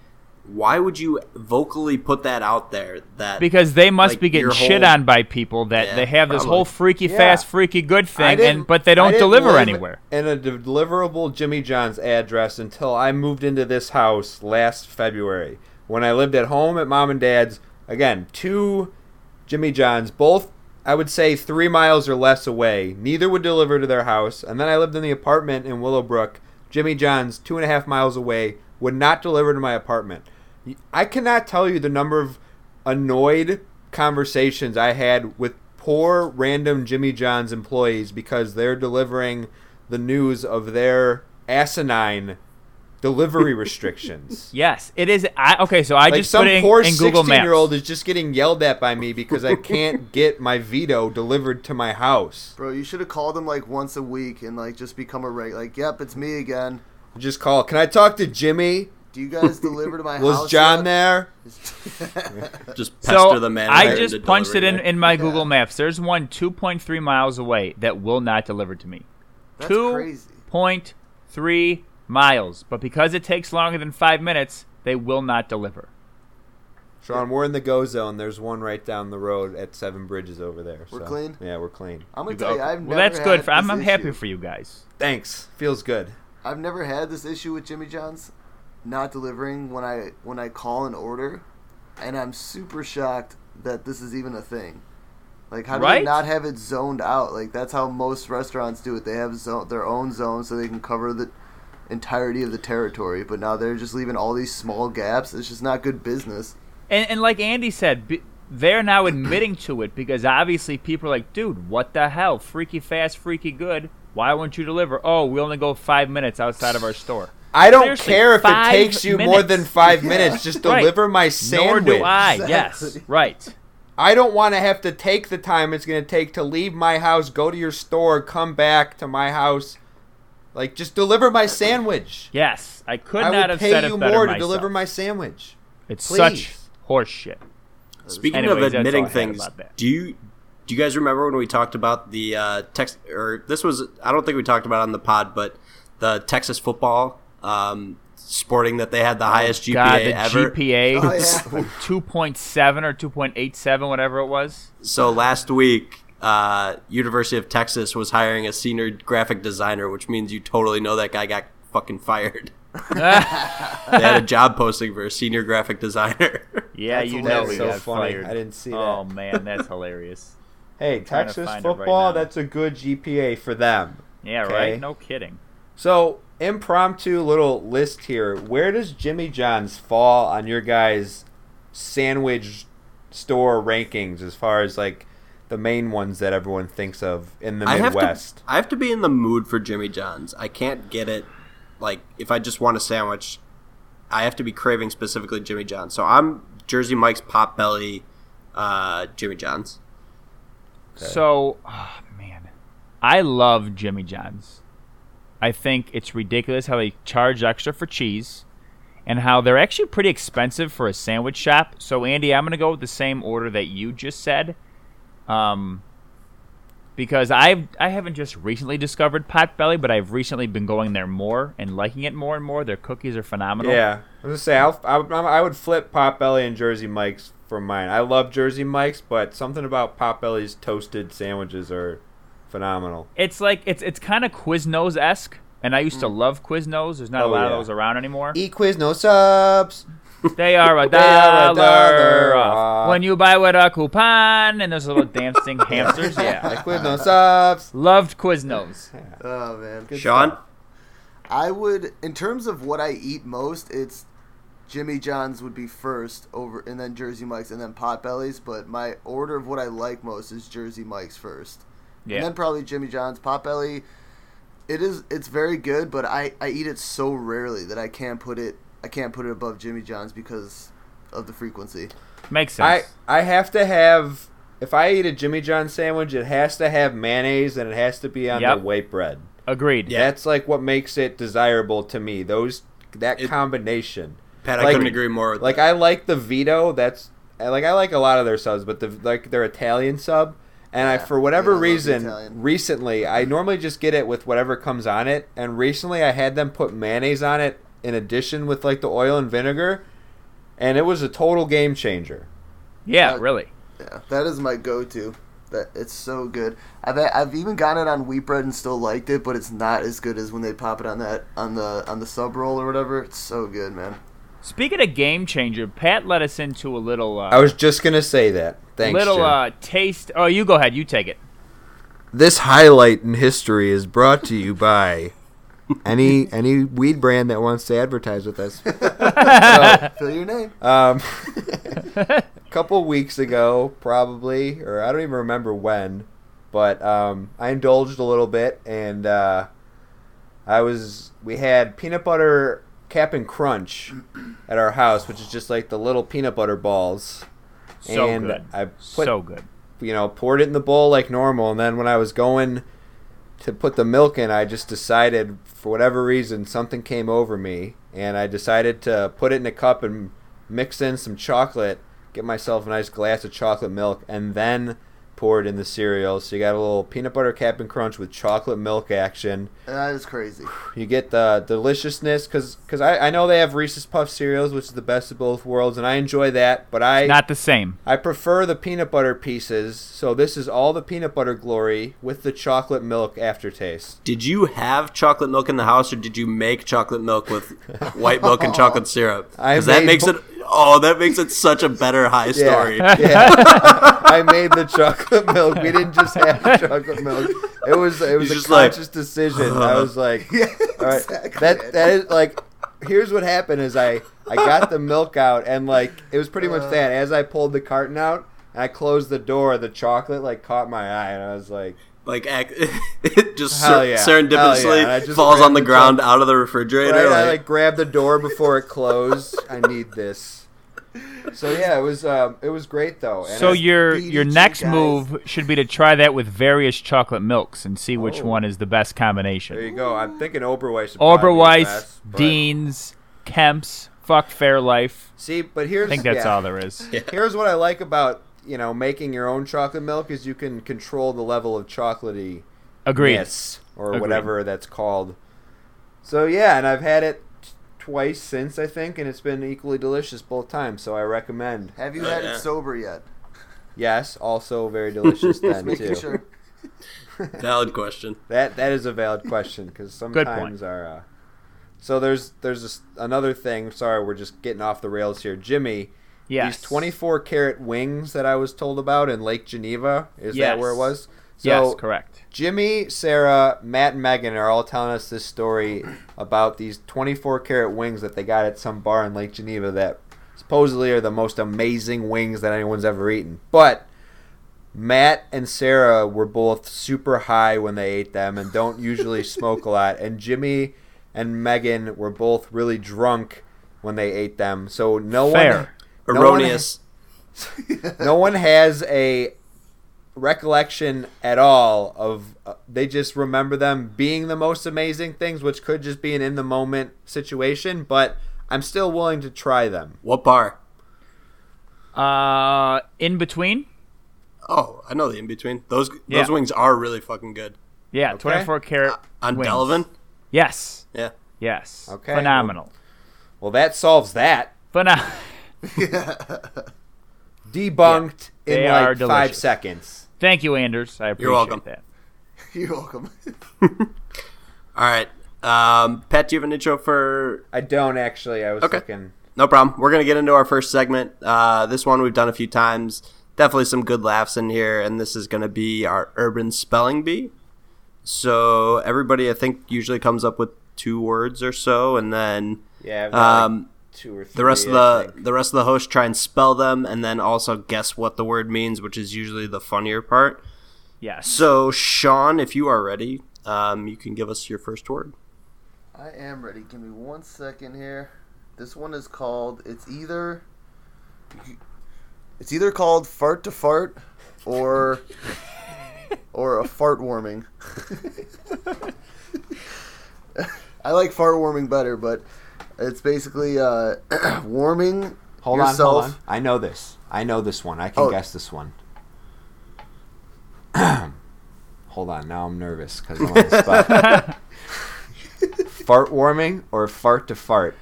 Why would you vocally put that out there?" That Because they must like, be getting your shit whole- on by people that Yeah, they have this probably. whole freaky Yeah. fast, freaky good thing, and but they don't didn't deliver live anywhere. In a deliverable Jimmy John's address until I moved into this house last February. When I lived at home at mom and dad's, again, two Jimmy John's, both I would say three miles or less away. Neither would deliver to their house. And then I lived in the apartment in Willowbrook. Jimmy John's, two and a half miles away, would not deliver to my apartment. I cannot tell you the number of annoyed conversations I had with poor random Jimmy John's employees because they're delivering the news of their asinine delivery restrictions. Yes, it is. I, okay, so I like just some put it in, poor in Google Maps. year old is just getting yelled at by me because I can't get my Vito delivered to my house. Bro, you should have called them like once a week and like just become a reg. Like, yep, it's me again. Just call. Can I talk to Jimmy? Do you guys deliver to my house? Was John yet?" there? Just pester So the manager. I just punched it in, delivering in my Google Maps. There's one 2.3 miles away that will not deliver to me. That's Two crazy. point three miles, but because it takes longer than five minutes, they will not deliver. Sean, we're in the go zone. There's one right down the road at Seven Bridges over there. We're so- clean? Yeah, we're clean. I'm gonna You tell go- you, I've well, never that's good. had For, I'm, I'm happy issue. for you guys. Thanks. Feels good. I've never had this issue with Jimmy John's not delivering when I when I call an order, and I'm super shocked that this is even a thing. Like, how do Right? they not have it zoned out? Like, that's how most restaurants do it. They have zone, their own zone so they can cover the entirety of the territory. But now they're just leaving all these small gaps. It's just not good business. And, and like Andy said, b- they're now admitting to it because obviously people are like, dude, what the hell? Freaky fast, freaky good. Why won't you deliver? Oh, we only go five minutes outside of our store. I don't Seriously, care if it takes you more than five Yeah. minutes. Just Right. deliver my Nor sandwich. do I. Yes, right. I don't want to have to take the time it's going to take to leave my house, go to your store, come back to my house. Like, just deliver my sandwich. Yes, I could I not would have pay said you it better more to myself. deliver my sandwich. It's Please. such horseshit. Speaking Anyways, of admitting things, do you do you guys remember when we talked about the uh, text or this was I don't think we talked about it on the pod, but the Texas football um, sporting that they had the highest GPA Oh, God, the ever. GPA, Oh, yeah. two point seven or two point eight seven, whatever it was. So last week, uh, University of Texas was hiring a senior graphic designer, which means you totally know that guy got fucking fired. they had a job posting for a senior graphic designer. Yeah, That's you know he so got funny. fired. I didn't see Oh that. man, that's hilarious. Hey, trying to Texas find it right football, that's a good GPA for them. Yeah, Okay. right. No kidding. So, impromptu little list here. Where does Jimmy John's fall on your guys' sandwich store rankings as far as like the main ones that everyone thinks of in the I have to Midwest? I have to be in the mood for Jimmy John's. I can't get it like if I just want a sandwich, I have to be craving specifically Jimmy John's. So I'm Jersey Mike's Potbelly uh, Jimmy John's. So, oh, man, I love Jimmy John's. I think it's ridiculous how they charge extra for cheese and how they're actually pretty expensive for a sandwich shop. So, Andy, I'm going to go with the same order that you just said. Um, because I've I haven't just recently discovered Potbelly, but I've recently been going there more and liking it more and more. Their cookies are phenomenal. Yeah, I was gonna say I'll, I, would- I would flip Potbelly and Jersey Mike's for mine. I love Jersey Mike's, but something about Potbelly's toasted sandwiches are phenomenal. It's like it's it's kind of Quiznos esque, and I used to love Quiznos. There's not Oh, a lot yeah. of those around anymore. Eat Quiznos subs. They are a They are a dollar dollar off off. when you buy with a coupon. And there's little dancing hamsters. Yeah, Quiz, no subs. loved Quiznos. Oh man. Sean, I would, in terms of what I eat most, it's Jimmy John's would be first over, and then Jersey Mike's, and then Potbellies. But my order of what I like most is Jersey Mike's first, and then probably Jimmy John's. Potbelly, it is, it's very good, but I I eat it so rarely that I can't put it, I can't put it above Jimmy John's because of the frequency. makes sense. I I have to have if I eat a Jimmy John sandwich, it has to have mayonnaise and it has to be on Yep. the white bread. Agreed. Yeah. That's like what makes it desirable to me. Those that It- combination. Pat, I Like- couldn't agree more. With Like that. I like the Vito. That's like I like a lot of their subs, but the like their Italian sub. And I for whatever yeah, I reason recently I normally just get it with whatever comes on it. And recently I had them put mayonnaise on it in addition with like the oil and vinegar, and it was a total game changer. Yeah, Uh, really. Yeah, that is my go-to. That it's so good. I've I've even gotten it on wheat bread and still liked it, but it's not as good as when they pop it on that on the on the sub roll or whatever. It's so good, man. Speaking of game changer, Pat led us into a little uh, I was just gonna say that. Thanks. A little uh, taste. Oh, you go ahead. You take it. This highlight in history is brought to you by any any weed brand that wants to advertise with us. So, Fill your name. um, a couple weeks ago, probably, or I don't even remember when, but um, I indulged a little bit, and uh, I was we had peanut butter Cap'n Crunch at our house, which is just like the little peanut butter balls. So and good. I put so good. you know, poured it in the bowl like normal, and then when I was going to put the milk in, I just decided, for whatever reason, something came over me, and I decided to put it in a cup and mix in some chocolate, get myself a nice glass of chocolate milk, and then pour it in the cereal. So you got a little peanut butter Cap'n Crunch with chocolate milk action. That is crazy. You get the deliciousness, because cause I, I know they have Reese's Puff cereals, which is the best of both worlds, and I enjoy that, but I... Not the same. I prefer the peanut butter pieces, so this is all the peanut butter glory with the chocolate milk aftertaste. Did you have chocolate milk in the house, or did you make chocolate milk with white milk and chocolate syrup? I Because that made makes bo- it. Oh, that makes it such a better high story. Yeah, I made the chocolate milk. We didn't just have chocolate milk. It was it was You're a just like, conscious decision. I was like, yeah, all right, that that is like. Here's what happened: is I I got the milk out and like it was pretty much that. As I pulled the carton out and I closed the door, the chocolate like caught my eye, and I was like, Like ac- it just Hell ser- yeah. serendipitously yeah. Just falls on the the ground choc- out of the refrigerator. Right, I like- like grabbed the door before it closed. I need this. So yeah, it was um, it was great though. And So your BDG, your next guys. move should be to try that with various chocolate milks and see which Oh. one is the best combination. there you go. I'm thinking Oberweis. should probably be the Oberweis, best, but- Dean's, Kemp's, fuck Fairlife. See, but here's I think that's yeah. all there is. Here's what I like about you know making your own chocolate milk is you can control the level of chocolatey Agreed. or Agreed. whatever that's called. So yeah, and I've had it t- twice since I think, and it's been equally delicious both times. So I recommend. Have you Oh, had yeah. it sober yet? Yes, also very delicious then too. sure. valid question. That that is a valid question because sometimes our. Uh, so there's there's this, another thing. Sorry, we're just getting off the rails here, Jimmy. Yes. These 24 karat wings that I was told about in Lake Geneva. Is Yes. that where it was? So yes, correct. Jimmy, Sarah, Matt, and Megan are all telling us this story about these 24 karat wings that they got at some bar in Lake Geneva that supposedly are the most amazing wings that anyone's ever eaten. But Matt and Sarah were both super high when they ate them and don't usually smoke a lot. And Jimmy and Megan were both really drunk when they ate them. So no Fair. one no one- Erroneous. no one has a recollection at all of uh, they just remember them being the most amazing things which could just be an in the moment situation but i'm still willing to try them What bar? Uh, in between. Oh, I know the in between. Those Yeah. those wings are really fucking good. Yeah, Okay. 24 karat. On wings. Delavan? Yes. Yeah. Yes. Okay, Phenomenal. well that solves that Phenomenal. debunked Yeah, they in are like five seconds Thank you, Anders. I appreciate welcome. that. You're welcome. All right. Um, Pat, do you have an intro for i don't actually i was Okay. looking No problem. We're gonna get into our first segment. Uh, this one we've done a few times. Definitely some good laughs in here, and this is gonna be our urban spelling bee. So everybody, I think, usually comes up with two words or so, and then yeah I've got, like, um, two or three the rest of the the rest of the hosts try and spell them, and then also guess what the word means, which is usually the funnier part. Yes. So Sean, if you are ready, um, you can give us your first word. I am ready. Give me one second here. This one is called. It's either. It's either called fart to fart, or or a fart warming. I like fart warming better, but it's basically uh, warming hold on hold on. I know this. I know this one. I can Oh. guess this one. Hold on. Now i'm nervous because i'm on the spot. Fart warming or fart to fart?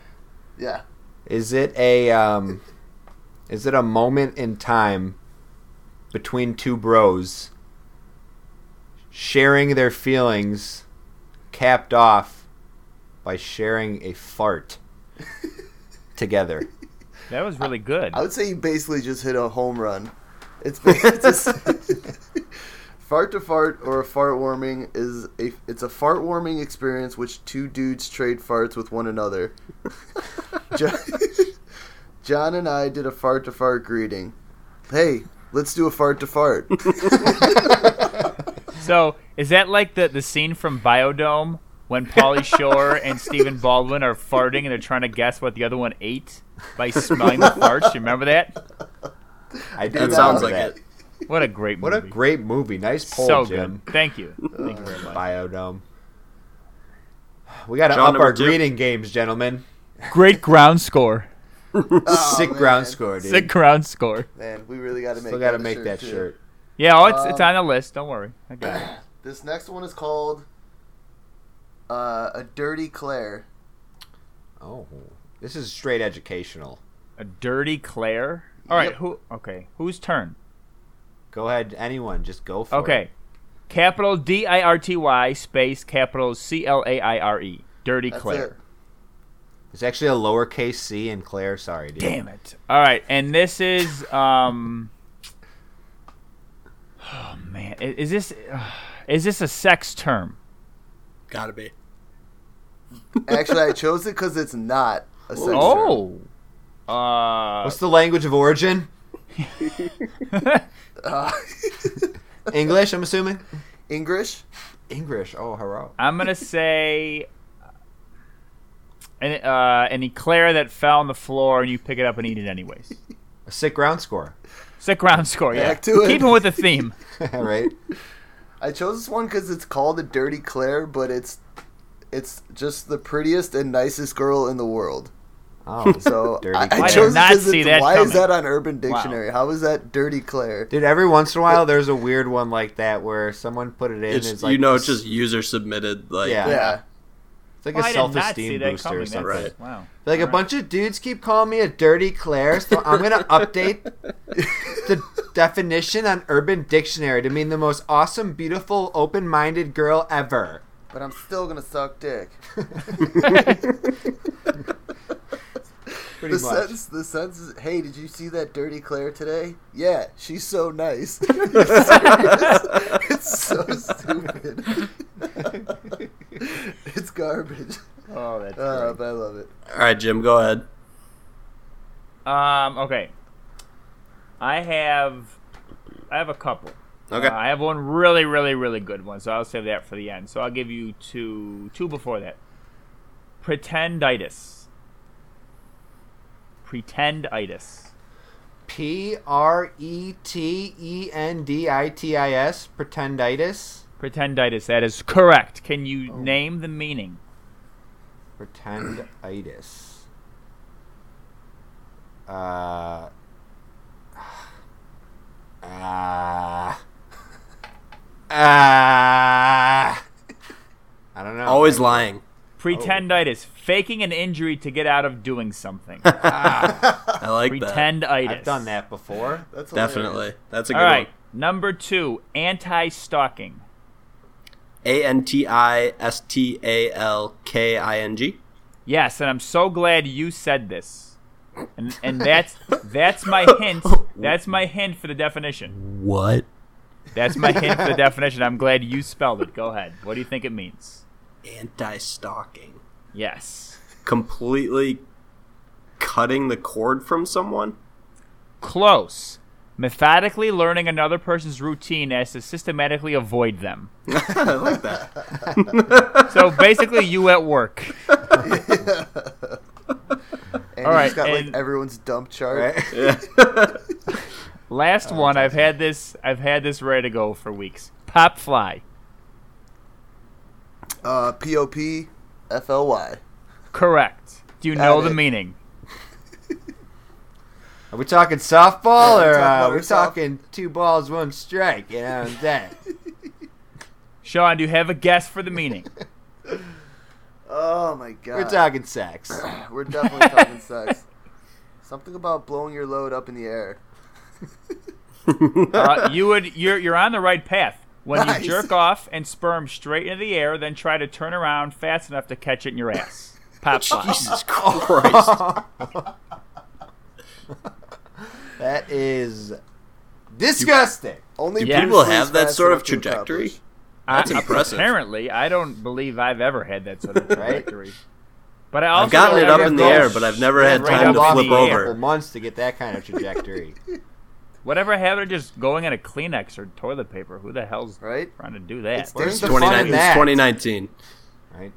Yeah. Is it a um, is it a moment in time between two bros sharing their feelings, capped off by sharing a fart together? that was really good. I would say you basically just hit a home run. It's, it's just fart to fart or a fart warming is a it's a fart warming experience which two dudes trade farts with one another. just, John and I did a fart to fart greeting. Hey, let's do a fart to fart. So is that like the the scene from Biodome when Pauly Shore and Stephen Baldwin are farting and they're trying to guess what the other one ate by smelling the farts? You remember that? I do That sounds like that. it. What a great movie. What a great movie. Nice poll, so Jim. good. Thank you. Thank you very much. Biodome. We got to up number our two. greeting games, gentlemen. Great ground score. Sick man. ground score, dude. Sick ground score. Man, we really got to make Still got to that make shirt, that too. shirt. Yeah, oh, it's it's Um, on the list. Don't worry. I got it. This next one is called uh, a dirty Claire. Oh, this is straight educational. A dirty Claire. All right. Yep. Who? Okay. Whose turn? Go ahead, anyone, just go for it. Okay. Capital D I R T Y space capital C L A I R E. Dirty That's Claire. it. It's actually a lowercase c in Claire. Sorry, dude. Damn it. All right, and this is um. Oh man, is this uh, is this a sex term? Gotta be. Actually, I chose it because it's not a sex term. Oh. Uh, What's the language of origin? Uh, English, I'm assuming. English. English. Oh, hurrah. I'm gonna say an uh, an eclair that fell on the floor and you pick it up and eat it anyways. A sick ground score. Sick ground score, yeah. Back to it. Keeping with the theme. right? I chose this one because it's called a dirty Claire, but it's it's just the prettiest and nicest girl in the world. Oh, So Dirty I, I Claire. I did chose it not 'cause see that Why is that on Urban Dictionary? How is that dirty Claire? Dude, every once in a while there's a weird one like that where someone put it in. It's, It's, like you know, it's just user submitted. Like, Yeah. Yeah. it's like Well, a I did not see self-esteem booster or something. Right. Wow. Like a All right. bunch of dudes keep calling me a dirty Claire, so I'm gonna update the definition on Urban Dictionary to mean the most awesome, beautiful, open-minded girl ever. But I'm still gonna suck dick. Pretty the much. sentence, the sentence is, "Hey, did you see that dirty Claire today? Yeah, she's so nice." it's so stupid. it's garbage. Oh, that's Uh, great. but I love it. All right, Jim, go ahead. Um. Okay. I have, I have a couple. Okay. Uh, I have one really, really, really good one, so I'll save that for the end. So I'll give you two, two before that. Pretenditis. Pretenditis. P R E T E N D I T I S. Pretenditis. Pretenditis. That is correct. Can you name the meaning? Pretenditis. Uh. Ah. Ah. I don't know. Always lying. Pretenditis. Faking an injury to get out of doing something. I like that. Pretenditis. I've done that before. That's. Definitely. That's a good All right. one. Number two. Anti-stalking. A N T I S T A L K I N G. Yes, and I'm so glad you said this. And and that's that's my hint. That's my hint for the definition. What? That's my hint for the definition. I'm glad you spelled it. Go ahead. What do you think it means? Anti stalking. Yes. Completely cutting the cord from someone? Close. Methodically learning another person's routine as to systematically avoid them. I like that. So basically, you at work. And All you right, just got like everyone's dump chart. Right? Last one. I've had this. I've had this ready to go for weeks. Pop fly. Uh, P O P F L Y. Correct. Do you Got know the it. meaning? Are we talking softball Yeah, or talk uh, about we're soft- talking two balls, one strike? You know what I'm saying? Sean, do you have a guess for the meaning? Oh my god. we're talking sex. We're definitely talking sex. Something about blowing your load up in the air. Uh, you would you're you're on the right path when Nice. you jerk off and sperm straight into the air, then try to turn around fast enough to catch it in your ass. Pop fly. Jesus Christ. That is disgusting. Only Yeah. People have that sort of trajectory? That's I- impressive. Apparently, I don't believe I've ever had that sort of trajectory. But I also I've gotten it up in the air, but I've never had straight time to flip over. couple months to get that kind of trajectory. Whatever happened to just going in a Kleenex or toilet paper? Who the hell's Right? trying to do that? It's- Where's the 29 it's that? 2019.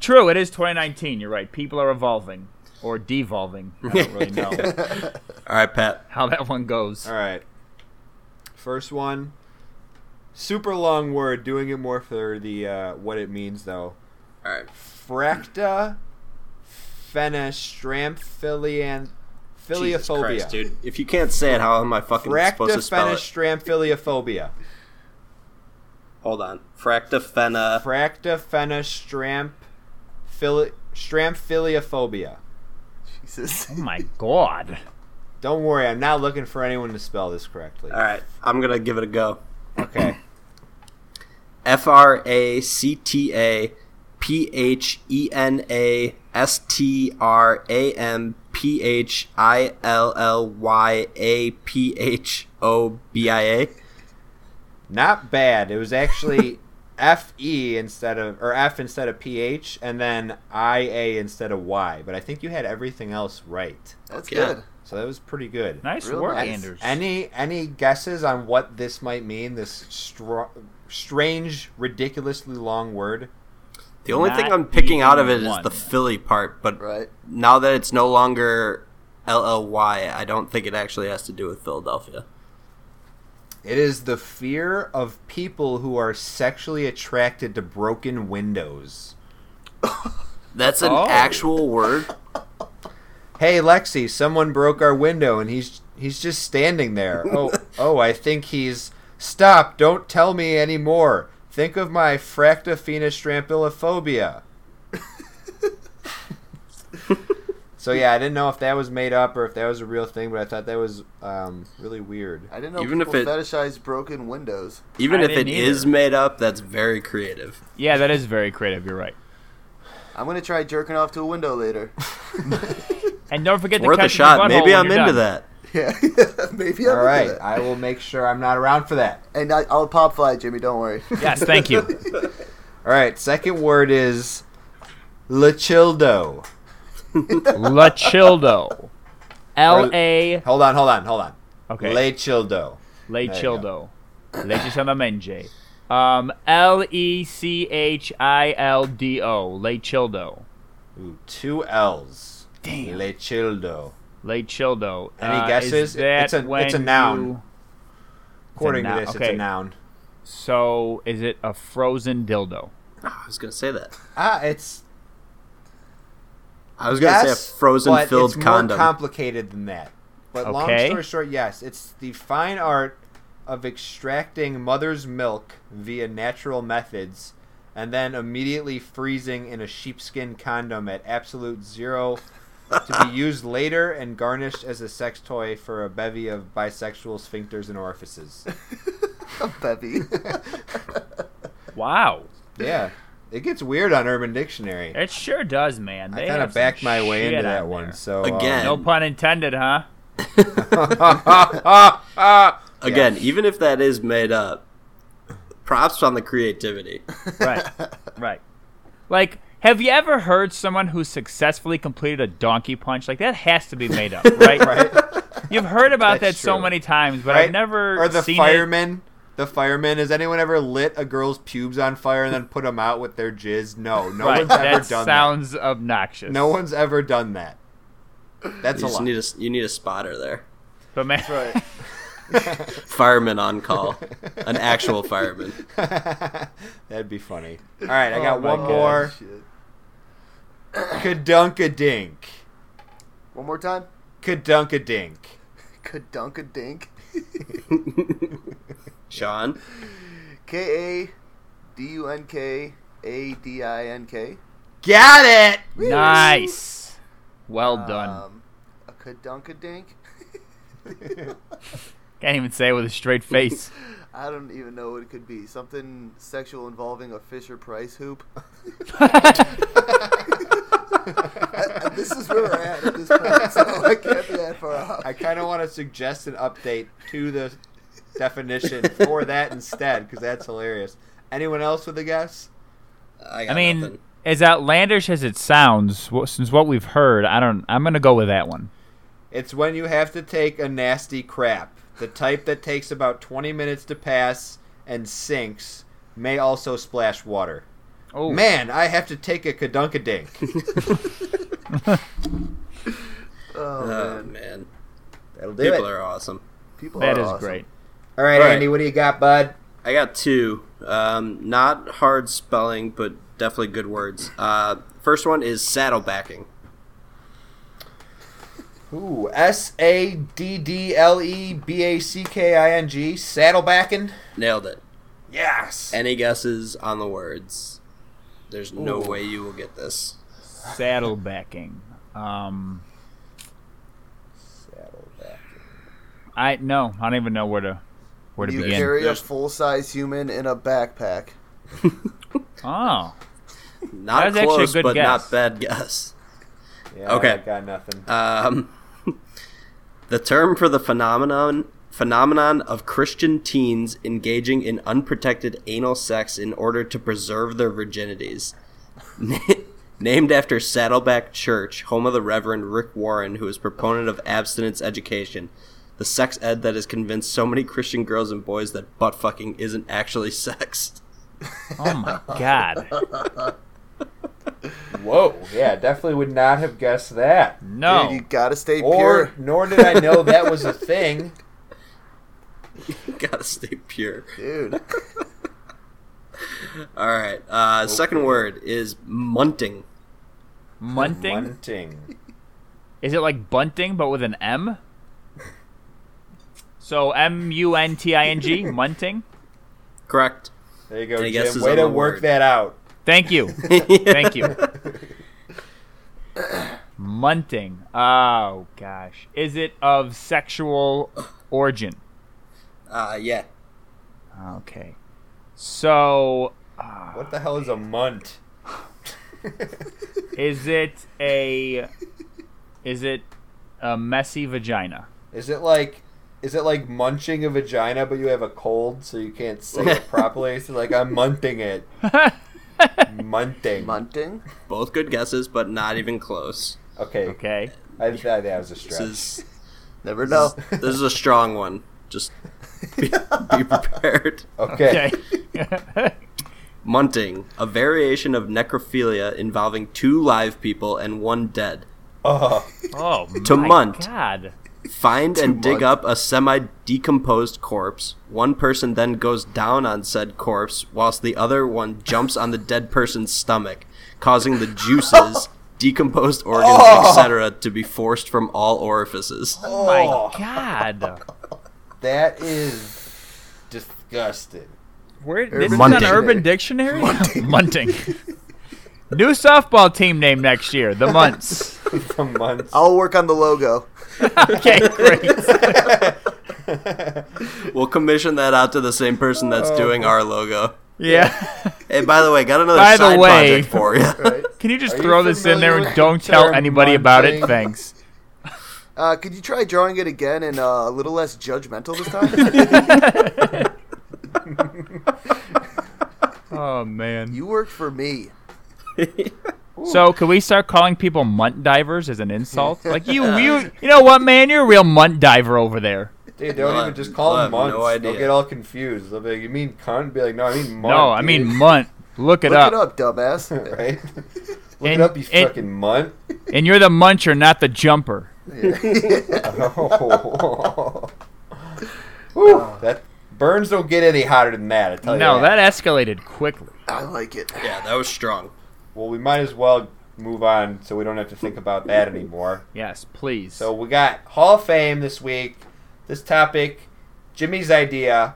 True, it is 2019. You're right. People are evolving or devolving. I don't really know All right, Pat. how that one goes. All right. First one. Super long word. Doing it more for the uh, what it means though. All right. Fracta fenestramphylian Jesus philiophobia. Christ, dude. If you can't say it, how am I fucking supposed to spell it? Fractafenestrampphiliophobia. Hold on. Fractafena. Fractafenestrampphiliophobia. Jesus. Oh my god. Don't worry, I'm not looking for anyone to spell this correctly. All right. I'm going to give it a go. Okay. F R A C T A P H E N A S T R A M P H I L L Y A P H O B I A. Not bad. It was actually F E instead of or F instead of P H and then I A instead of Y. But I think you had everything else right. That's Yeah. good. So that was pretty good. Nice Real work, nice. Anders. Any any guesses on what this might mean? This str- strange, ridiculously long word. The only thing I'm picking out of it even is the Philly part, but Right. now that it's no longer L L Y, I don't think it actually has to do with Philadelphia. It is the fear of people who are sexually attracted to broken windows. That's an Oh. actual word. Hey Lexi, someone broke our window and he's he's just standing there. Oh, oh, I think he's Stop, don't tell me anymore. Think of my fractafenestramphilophobia. so yeah, I didn't know if that was made up or if that was a real thing, but I thought that was um, really weird. I didn't know Even if people it- fetishize broken windows. Even I if it didn't is made up, that's very creative. Yeah, that is very creative. You're right. I'm gonna try jerking off to a window later. And don't forget to Worth a catch shot. the butthole Maybe I'm into done. that. Yeah, maybe I'm All right. I will make sure I'm not around for that. And I, I'll pop fly, Jimmy. Don't worry. Yes, thank you. All right, second word is Lachildo. Lachildo. L A. Hold on, hold on, hold on. Okay. Lechildo. Le There you Childo. Leche. Um, L E C H I L D O. Le Childo. Ooh, two L's. Damn. Lechildo. Le Childo. Any Uh, guesses? It's a- it's a noun. you- According noun, to this, it's a noun. So, is it a frozen dildo? I was gonna say that. Ah, it's I was gonna yes, say a frozen but filled it's condom. more complicated than that. But long story short, yes, it's the fine art of extracting mother's milk via natural methods and then immediately freezing in a sheepskin condom at absolute zero to be used later and garnished as a sex toy for a bevy of bisexual sphincters and orifices. a Bevy. Wow. yeah. It gets weird on Urban Dictionary. It sure does, man. I They kind of backed my way into that on one. there. So Again. No pun intended, huh? um, Again, even if that is made up, props on the creativity. Right. right. Like, have you ever heard someone who successfully completed a donkey punch? Like that has to be made up, right? right. You've heard about That's that so many times, but right? I've never Or the seen firemen. The firemen. Has anyone ever lit a girl's pubes on fire and then put them out with their jizz? No, no right. one's ever that done sounds obnoxious. No one's ever done that. That's You a lot. need a you need a spotter there. But man, right. Fireman on call, an actual fireman. That'd be funny. All right, I Oh got my one God. more. Shit. Kadunkadink. One more time. Kadunkadink. Could dunk a dink. Sean, K A D U N K A D I N K. Got it. nice. Well done. Um, a kadunkadink. Can't even say it with a straight face. I don't even know what it could be. Something sexual involving a Fisher Price hoop. And this is where we're at at this point, so I can't be that far off. I kind of want to suggest an update to the definition for that instead because that's hilarious. Anyone else with a guess? I, I mean, nothing. as outlandish as it sounds, since what we've heard, I don't. I'm gonna go with that one. It's when you have to take a nasty crap. The type that takes about 20 minutes to pass and sinks may also splash water. Oh Man, I have to take a kadunkadink. Oh, Oh man. man, That'll do people it. are awesome. People that are is awesome. great. All right, All right. Andy, what do you got, bud? I got two. Um, not hard spelling, but definitely good words. Uh, first one is saddlebacking. Ooh, S A D D L E B A C K I N G, saddlebacking. Nailed it. Yes. Any guesses on the words? There's no Ooh. way you will get this. Saddlebacking. Um, Saddlebacking. I no, I don't even know where to where to You begin. carry a full-size human in a backpack. Oh, Not That was actually a close, good but guess. not bad guess. Yeah, Okay. I got nothing. Um, the term for the phenomenon phenomenon of Christian teens engaging in unprotected anal sex in order to preserve their virginities. Named after Saddleback Church, home of the Reverend Rick Warren, who is proponent of abstinence education, the sex ed that has convinced so many Christian girls and boys that butt fucking isn't actually sex. oh my God! Whoa, yeah, definitely would not have guessed that. No, Dude, you gotta stay Or, pure. nor did I know that was a thing. Gotta stay pure. Dude. All right. Uh, Second word is munting. munting. Munting. Is it like bunting but with an M? So M U N T I N G, munting. Correct. There you go, Any Jim. Way to work word? that out. Thank you, thank you. Munting. Oh gosh, is it of sexual origin? Uh, yeah. Okay, so What the hell is a munt? is it a is it a messy vagina? Is it like is it like munching a vagina but you have a cold so you can't say it properly? So like I'm munting it. Munting. Munting? Both good guesses, but not even close. Okay. Okay. I thought that was a This stretch. is Never know. this is a strong one. Just be, be prepared. Okay. Okay. Munting, a variation of necrophilia involving two live people and one dead. Oh, oh To my munt. God. Find and dig up a semi decomposed corpse. One person then goes down on said corpse, whilst the other one jumps on the dead person's stomach, causing the juices, decomposed organs, etc., to be forced from all orifices. Oh my oh. God. That is disgusting. Where this Urban is on Munting. Urban Dictionary? Munting. New softball team name next year, the Munts. For months. I'll work on the logo. Okay, great. We'll commission that out to the same person that's oh. doing our logo. Yeah. Hey, by the way, got another By the side way- project for you. Can you just Are you throw this in there and don't tell term anybody about it? Thanks. Uh, could you try drawing it again and uh, a little less judgmental this time? Oh man. you work for me. So, can we start calling people munt divers as an insult? Like you, you, you know what, man? You're a real munt diver over there. Dude, don't Well, even just call them have no months. They'll get all confused. They'll be like, "You mean cunt?" Be like, "No, I mean munt." no, I mean munt. Look it Look up. it up, dumbass. right? Look And- it up, you and- fucking munt. And you're the muncher, not the jumper. Whew, that burns don't get any hotter than that. I tell you. No, that. that escalated quickly. I like it. yeah, that was strong. Well, we might as well move on so we don't have to think about that anymore. Yes, please. So we got Hall of Fame this week. This topic, Jimmy's idea,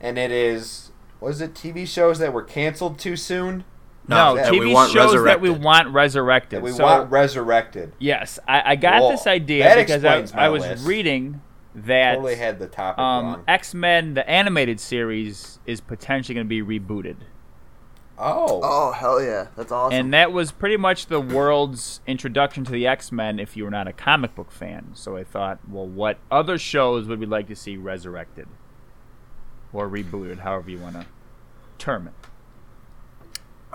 and it is was it TV shows that were canceled too soon no, that we TV want shows that we want resurrected. that we so, want resurrected? yes, I, I got Whoa, this idea because I, I was list. reading that Totally had the topic um. X Men, the animated series, is potentially going to be rebooted. Oh, Oh hell yeah, that's awesome. And that was pretty much the world's introduction to the X Men if you were not a comic book fan. So I thought, well, what other shows would we like to see resurrected? Or rebooted, however you want to term it.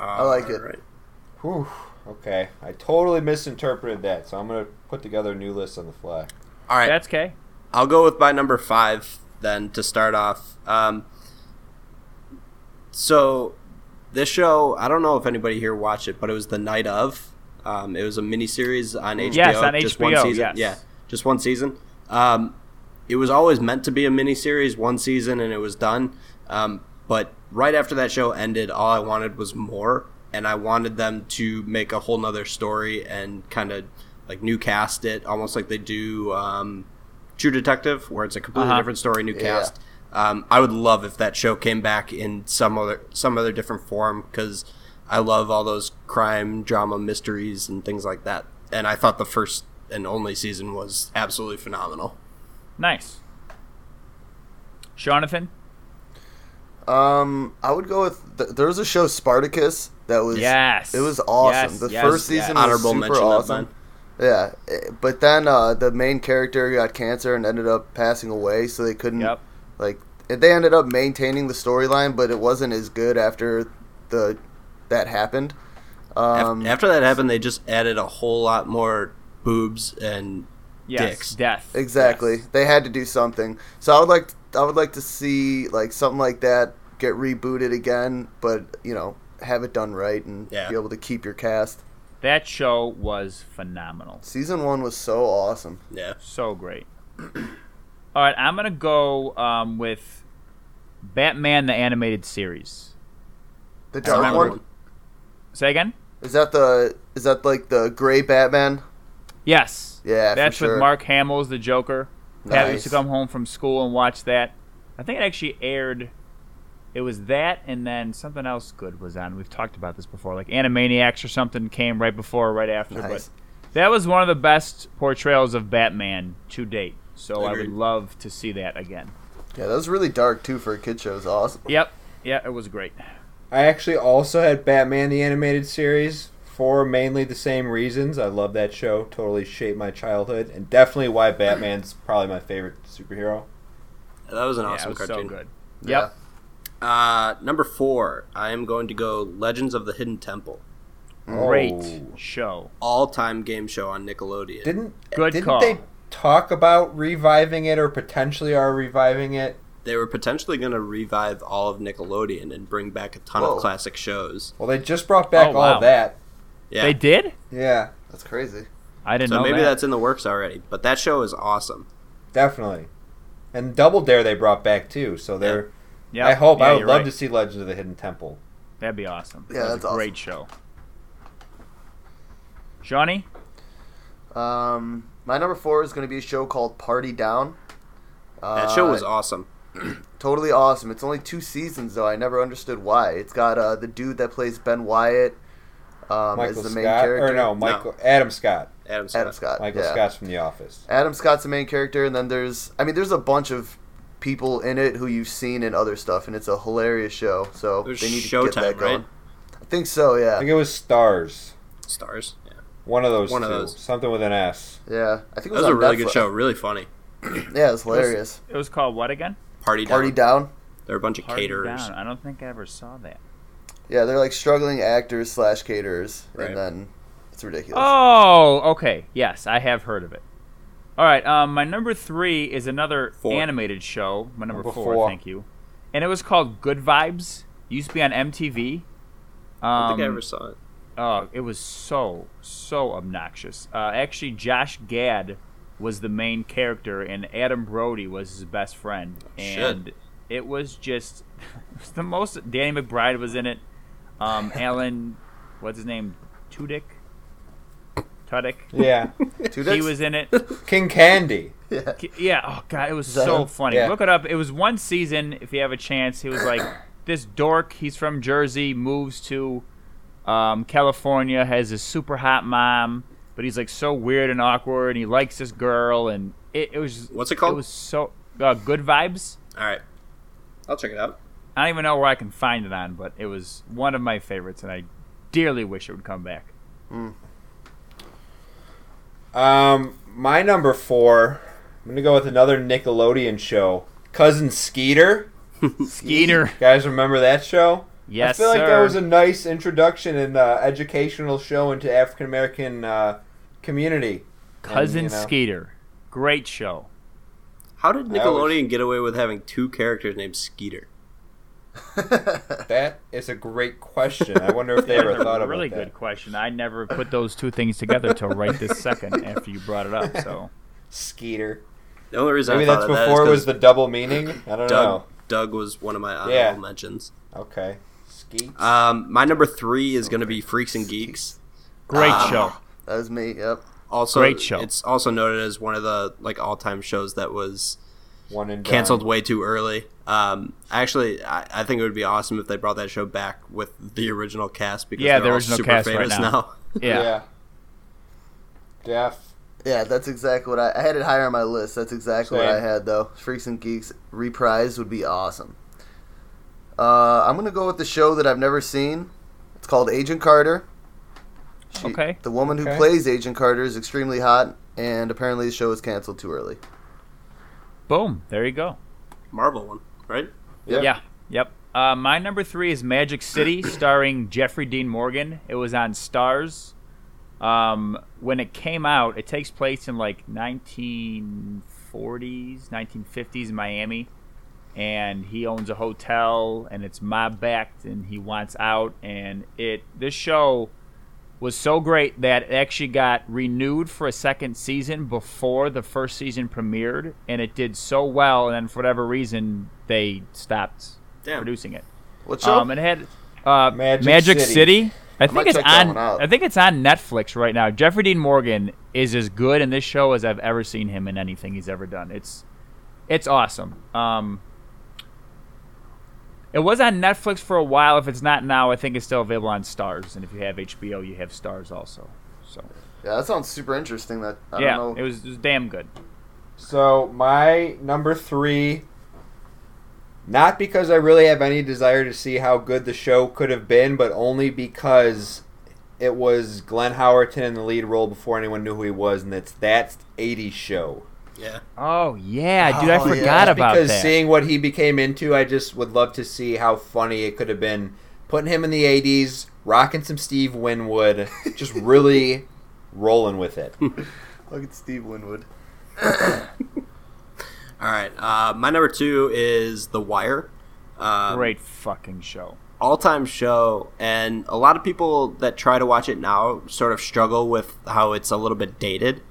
I like it. Alright. Whew. Okay, I totally misinterpreted that, so I'm gonna put together a new list on the fly. All right, That's okay. I'll go with my number five then to start off. Um, so this show, I don't know if anybody here watched it, but it was the night of. Um, it was a miniseries on HBO. Yes, on just one HBO, season. yes. Yeah, just one season. Um, it was always meant to be a miniseries, one season, and it was done. Um, but right after that show ended, all I wanted was more, and I wanted them to make a whole nother story and kind of like new cast it, almost like they do um, True Detective, where it's a completely Uh-huh. different story, new Yeah. cast. Um, I would love if that show came back in some other some other different form because I love all those crime drama mysteries and things like that. And I thought the first and only season was absolutely phenomenal. Nice. Jonathan? Um, I would go with th- there was a show Spartacus that was Yes. it was awesome. Yes, the yes, first yes. season was Honorable super awesome. Yeah, eh, but then uh, the main character got cancer and ended up passing away, so they couldn't Yep. like they ended up maintaining the storyline, but it wasn't as good after the that happened. Um, After that happened, they just added a whole lot more boobs and Yes. dicks. Death. Exactly. Yes. They had to do something. So I would like I would like to see like something like that get rebooted again, but you know, have it done right and Yeah. be able to keep your cast. That show was phenomenal. Season 1 was so awesome. Yeah. So great. All right, I'm gonna go um, with Batman the animated series. The dark one? one. Say again? Is that the is that like the gray Batman? Yes. Yeah, That's for sure. with Mark Hamill as the Joker. Pat used to come home from school and watch that. I think it actually aired. It was that, and then something else good was on. We've talked about this before, like Animaniacs or something came right before or right after. Nice. But that was one of the best portrayals of Batman to date. So I would love to see that again. Yeah, that was really dark too for a kid show. It was awesome. Yep. Yeah, it was great. I actually also had Batman the animated series for mainly the same reasons. I love that show. Totally shaped my childhood, and definitely why Batman's probably my favorite superhero. That was an yeah, awesome it was cartoon. so good. Yeah. Yep. Uh, number four, I am going to go Legends of the Hidden Temple, Great Oh. show. all-time game show on Nickelodeon. Didn't Good didn't call. they talk about reviving it or potentially are reviving it? they were potentially going to revive all of Nickelodeon and bring back a ton Whoa. of classic shows. Well, they just brought back Oh, all wow. of that. Yeah. They did? Yeah, That's crazy. I didn't so know maybe that. that's in the works already. But that show is awesome. definitely. And Double Dare they brought back too. So they're. Yep. I hope Yeah, I would love right. to see Legends of the Hidden Temple. That'd be awesome. Yeah, that was that's a awesome. great show. Shawnee? Um, my number four is going to be a show called Party Down. Uh, That show was awesome. totally awesome. It's only two seasons though. I never understood why. It's got uh, the dude that plays Ben Wyatt um, Michael as the main Scott character. or no, Michael Adam Scott. Adam Scott. Adam Scott. Michael yeah. Scott's from The Office. Adam Scott's the main character, and then there's, I mean, there's a bunch of people in it who you've seen in other stuff, and it's a hilarious show. So It was they need to get that Showtime, going. right? I think so. Yeah. I think it was Starz. Starz. Yeah. One of those One two. of those. Something with an S. yeah. I think it That was, was a on really good show. Really funny. Yeah, it was hilarious. It was called what again? Party Down. Party Down. They're a bunch of Party caterers. Down. I don't think I ever saw that. Yeah, they're like struggling actors slash caterers, Right. and then it's ridiculous. Oh, okay. Yes, I have heard of it. All right. Um, my number three is another Four. animated show. My number, Number four, four. Thank you. And it was called Good Vibes. Used to be on MTV. Um, I don't think I ever saw it. Oh, it was so so obnoxious. Uh, actually, Josh Gad was the main character, and Adam Brody was his best friend, and it was just it was the most. Danny McBride was in it. Um, Alan, what's his name? Tudyk. Tudyk. Yeah. Two He was in it. King Candy. yeah. Yeah. Oh god, it was so him? funny. Yeah. Look it up. It was one season. If you have a chance, he was like this dork. He's from Jersey, moves to um, California, has this super hot mom, but he's like so weird and awkward, and he likes this girl, and it, it was. What's it called? It was so uh, good vibes. All right. I'll check it out. I don't even know where I can find it on, but it was one of my favorites, and I dearly wish it would come back. Um, my number four. I'm gonna go with another Nickelodeon show. Cousin Skeeter. Skeeter. Guys, remember that show? Yes, I feel like sir. that was a nice introduction and uh, educational show into African American uh, community. Cousin And, you know, Skeeter. Great show. How did I always- Nickelodeon get away with having two characters named Skeeter? That is a great question. I wonder if they ever thought a about really that. good question. I never put those two things together till right this second after you brought it up. So Skeeter. The only reason Maybe I that's thought that is before it was 'cause the double meaning. I don't Doug. Doug was one of my honorable Yeah. mentions. Okay. Skeet. Um, my number three is going to be Freaks and Geeks. great Um, show. That was me. Yep. Also, Great show. It's also noted as one of the like all-time shows that was One and done. canceled way too early. Um, actually, I, I think it would be awesome if they brought that show back with the original cast because Yeah, they're the all original super cast right famous now. Yeah. Yeah. Def. Yeah, that's exactly what I, I had it higher on my list. That's exactly what I had though. Freaks and Geeks reprise would be awesome. Uh, I'm gonna go with the show that I've never seen. It's called Agent Carter. She- Okay. The woman who Okay. plays Agent Carter is extremely hot, and apparently the show was canceled too early. Boom. There you go. Marvel one, right? Yep. Yeah. Yep. Uh, my number three is Magic City, starring Jeffrey Dean Morgan. It was on Starz. Um, when it came out, it takes place in like 1940s, 1950s Miami, and he owns a hotel, and it's mob backed, and he wants out. And it this show was so great that it actually got renewed for a second season before the first season premiered, and it did so well, and then for whatever reason they stopped Damn. producing it. What show? Um, and it had uh, Magic Magic, City. City. I might think it's on. I think it's on Netflix right now. Jeffrey Dean Morgan is as good in this show as I've ever seen him in anything he's ever done. It's it's awesome. Um, it was on Netflix for a while. If it's not now, I think it's still available on Starz. And if you have HBO, you have Starz also. So yeah, that sounds super interesting. That I yeah, don't know. it was, it was damn good. So my number three, not because I really have any desire to see how good the show could have been, but only because it was Glenn Howerton in the lead role before anyone knew who he was, and it's that '80s show. Yeah. Oh yeah, dude, I Oh, forgot Just about because that. seeing what he became into, I just would love to see how funny it could have been. Putting him in the '80s, rocking some Steve Winwood, just really rolling with it. Look at Steve Winwood. All right. Uh, my number two is The Wire. Um, Great fucking show. all-time show and a lot of people that try to watch it now sort of struggle with how it's a little bit dated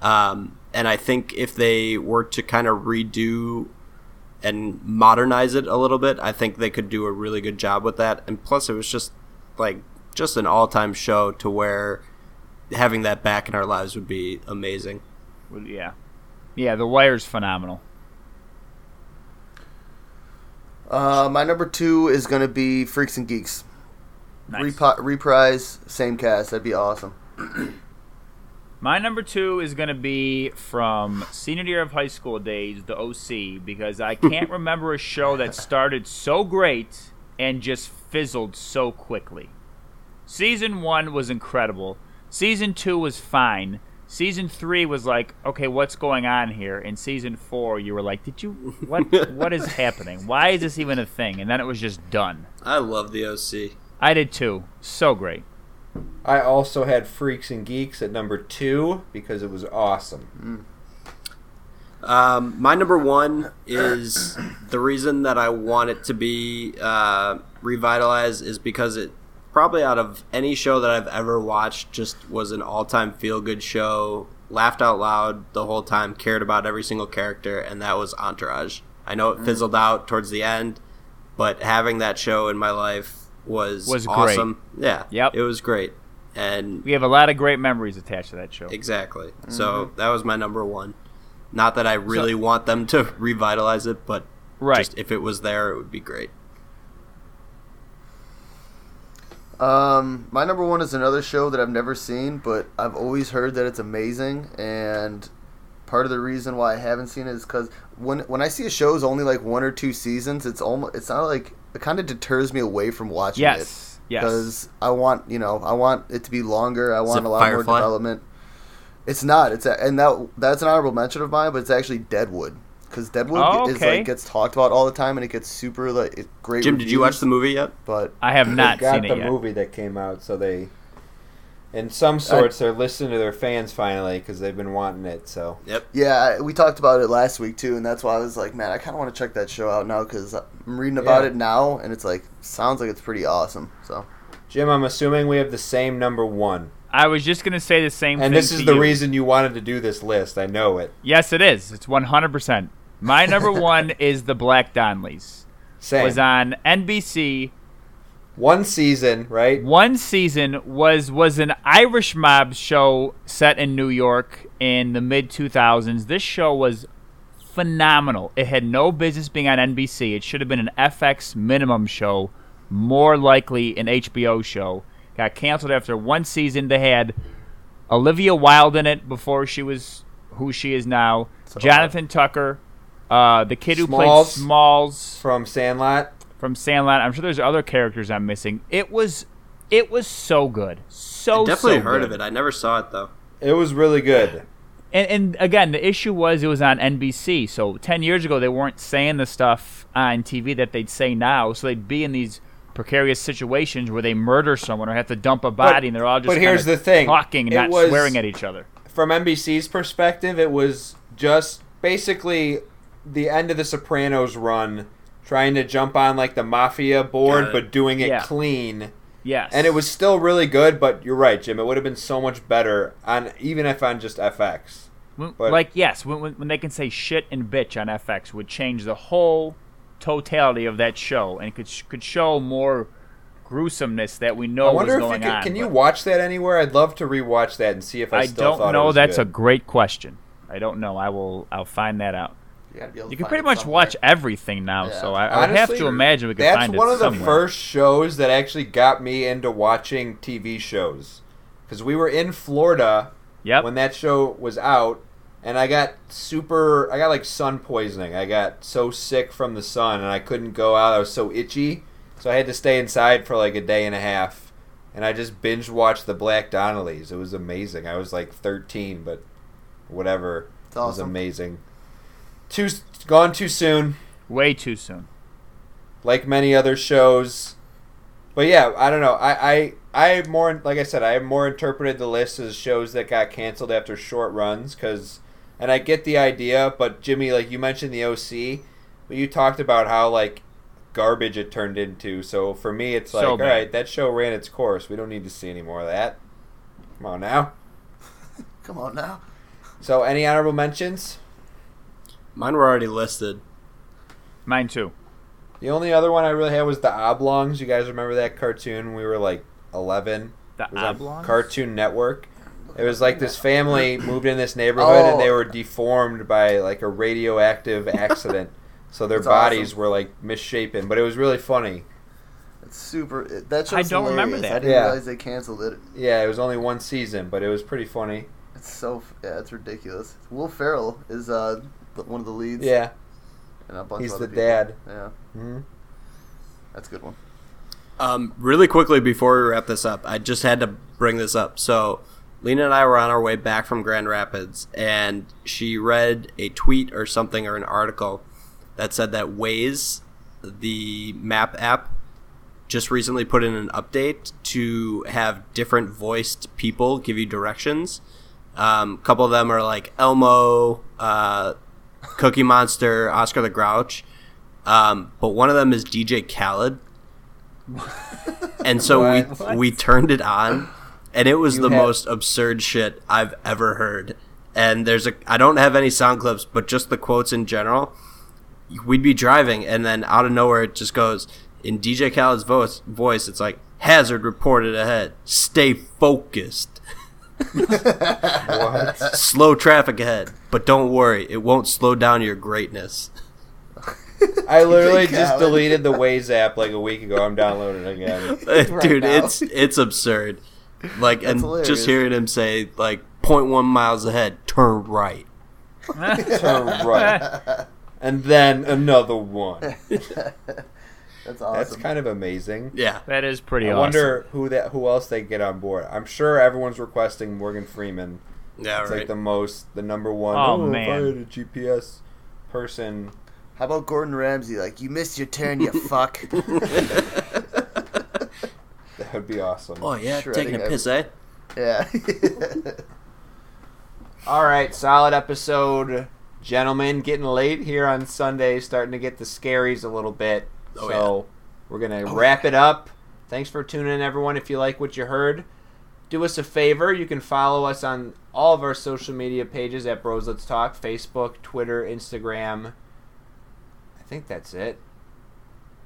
um, and i think if they were to kind of redo and modernize it a little bit i think they could do a really good job with that and plus it was just like just an all-time show to where having that back in our lives would be amazing Well, Yeah, yeah. The Wire's phenomenal. Uh, my number two is gonna be Freaks and Geeks. Nice. Repi- reprise, same cast. That'd be awesome. My number two is going to be from senior year of high school days, the OC, because I can't remember a show that started so great and just fizzled so quickly. Season one was incredible. Season two was fine. Season three was like, okay, what's going on here? And season four, you were like, did you what? what is happening? Why is this even a thing? And then it was just done. i love the oc I did too. So great. I also had Freaks and Geeks at number two because it was awesome. Um, my number one is the reason that I want it to be uh, revitalized is because it probably out of any show that I've ever watched just was an all time feel good show. Laughed out loud the whole time, cared about every single character, and that was Entourage. I know it fizzled out towards the end, but having that show in my life was Was great. awesome. Yeah, Yep. it was great, and We have a lot of great memories attached to that show. Exactly. So that was my number one. Not that I really want them to revitalize it, but Right. just if it was there, it would be great. Um, my number one is another show that I've never seen, but I've always heard that it's amazing. And part of the reason why I haven't seen it is because when when I see a show is only like one or two seasons, it's almost it's not like it kind of deters me away from watching it. Yes. Yes. because I want you know I want it to be longer. I want a lot Firefly? more development. It's not. It's a, and that that's an honorable mention of mine, but it's actually Deadwood because Deadwood Oh, is like gets talked about all the time and it gets super like it, great. Jim, did you watch the movie yet? But I have not they got seen the it yet. movie that came out, so they, in some sorts, they're listening to their fans finally because they've been wanting it. So Yep. yeah, we talked about it last week too, and that's why I was like, man, I kind of want to check that show out now because I'm reading about Yeah. it now, and it's like sounds like it's pretty awesome. So Jim, I'm assuming we have the same number one, I was just gonna say the same thing. and this to is the you. reason you wanted to do this list. I know it. Yes, it is. It's 100%. My number one is the Black Donnellys. Same. Was on NBC. One season, right? One season was was an Irish mob show set in New York in the mid 2000s. This show was phenomenal. It had no business being on NBC. It should have been an FX minimum show, more likely an HBO show. Got canceled after one season. They had Olivia Wilde in it before she was who she is now. Jonathan Tucker, uh, the kid who Smalls. played Smalls From Sandlot. From Sandlot. I'm sure there's other characters I'm missing. It was, it was so good, so I definitely so heard good. of it. I never saw it though. It was really good. And, and again, the issue was it was on NBC. So ten years ago, they weren't saying the stuff on TV that they'd say now. So they'd be in these precarious situations where they murder someone or have to dump a body, and they're all just but here's the thing. talking and It not was- swearing at each other. From NBC's perspective, it was just basically the end of the Sopranos run, trying to jump on like the mafia board, Got it. but doing it Yeah. clean. Yes, And it was still really good, but you're right, Jim. It would have been so much better on even if on just FX. When- but- like yes, when, when when they can say shit and bitch on FX would change the whole totality of that show and could could show more gruesomeness that we know I wonder was if you going can, on. can you watch that anywhere? I'd love to rewatch that and see if I, I still don't know. was That's a great question. I don't know. I will. I'll find that out. You, gotta be able You can pretty much somewhere. watch everything now, Yeah. so I, I would have to imagine we could find it That's one of the first shows that actually got me into watching TV shows because we were in Florida Yep. when that show was out, and I got super. I got like sun poisoning. I got so sick from the sun, and I couldn't go out. I was so itchy, so I had to stay inside for like a day and a half. And I just binge watched the Black Donnellys. It was amazing. I was like 13, but whatever. It's It was amazing. Too gone too soon Way too soon. like many other shows. But yeah, I don't know. I I I more like I said, I have more interpreted the list as shows that got canceled after short runs because, and I get the idea. But Jimmy, like you mentioned the OC, but you talked about how like garbage it turned into. So for me, it's like So all bad. right, that show ran its course. We don't need to see any more of that. Come on now. Come on now. So any honorable mentions? Mine were already listed. Mine too. The only other one I really had was the Oblongs. You guys remember that cartoon? We were like eleven. The It was Oblongs? Cartoon Network. It was like this family moved in this neighborhood and they Oh. were deformed by like a radioactive accident. So their That's bodies awesome. were like misshapen, but it was really funny. It's super. It, that show's I don't remember that. I didn't Yeah. realize they canceled it. Yeah, it was only one season, but it was pretty funny. It's so yeah, it's ridiculous. Will Ferrell is uh the- one of the leads. Yeah. and a bunch He's of the people. dad. Yeah, hmm that's a good one. Um, really quickly before we wrap this up, I just had to bring this up. So, Lena and I were on our way back from Grand Rapids, and she read a tweet or something or an article that said that Waze, the map app, just recently put in an update to have different voiced people give you directions. Um, a couple of them are like Elmo, uh, Cookie Monster, Oscar the Grouch. Um, but one of them is DJ Khaled. and so we What? we turned it on and it was You the have- most absurd shit I've ever heard. And there's a I don't have any sound clips, but just the quotes in general. We'd be driving and then out of nowhere it just goes in DJ Khaled's voice voice it's like hazard reported ahead. Stay focused. What? Slow traffic ahead, but don't worry, it won't slow down your greatness. I literally just deleted the Waze app like a week ago. I'm downloading it again. Dude, now. it's it's absurd. Like and hilarious. just hearing him say like 0.1 miles ahead, turn right. Turn right. And then another one. That's awesome. That's kind of amazing. Yeah. That is pretty I awesome. wonder who that who else they get on board. I'm sure everyone's requesting Morgan Freeman. Yeah, right. It's right. like the most, the number one. Oh, if man. I had a GPS person. How about Gordon Ramsay? Like, you missed your turn, you fuck. That would be awesome. Oh yeah, Shredding taking a every- piss, eh? yeah. All right, solid episode, gentlemen. Getting late here on Sunday, starting to get the scaries a little bit. Oh, so we're gonna oh, wrap it up. Thanks for tuning in, everyone. If you like what you heard, do us a favor. You can follow us on all of our social media pages at Bros Let's Talk: Facebook, Twitter, Instagram. I think that's it.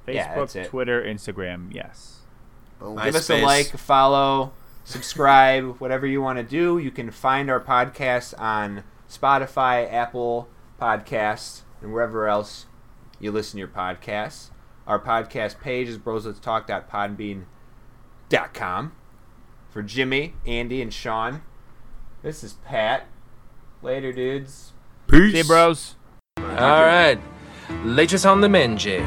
Facebook, Yeah, that's it. Twitter, Instagram. Yes. Boom. Give us a like, follow, subscribe, whatever you want to do. You can find our podcast on Spotify, Apple Podcasts, and wherever else you listen to your podcasts. Our podcast page is brosletstalk.podbean.com. For Jimmy, Andy, and Sean, this is Pat. Later, dudes. Peace. See you, bros. All right. Latest on the menge.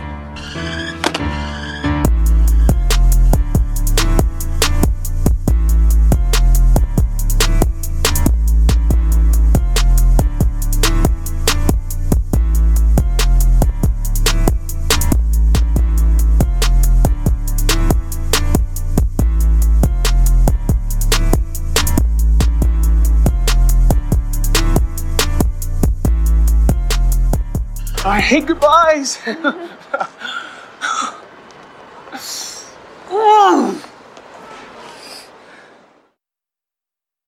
I hate goodbyes. Oh.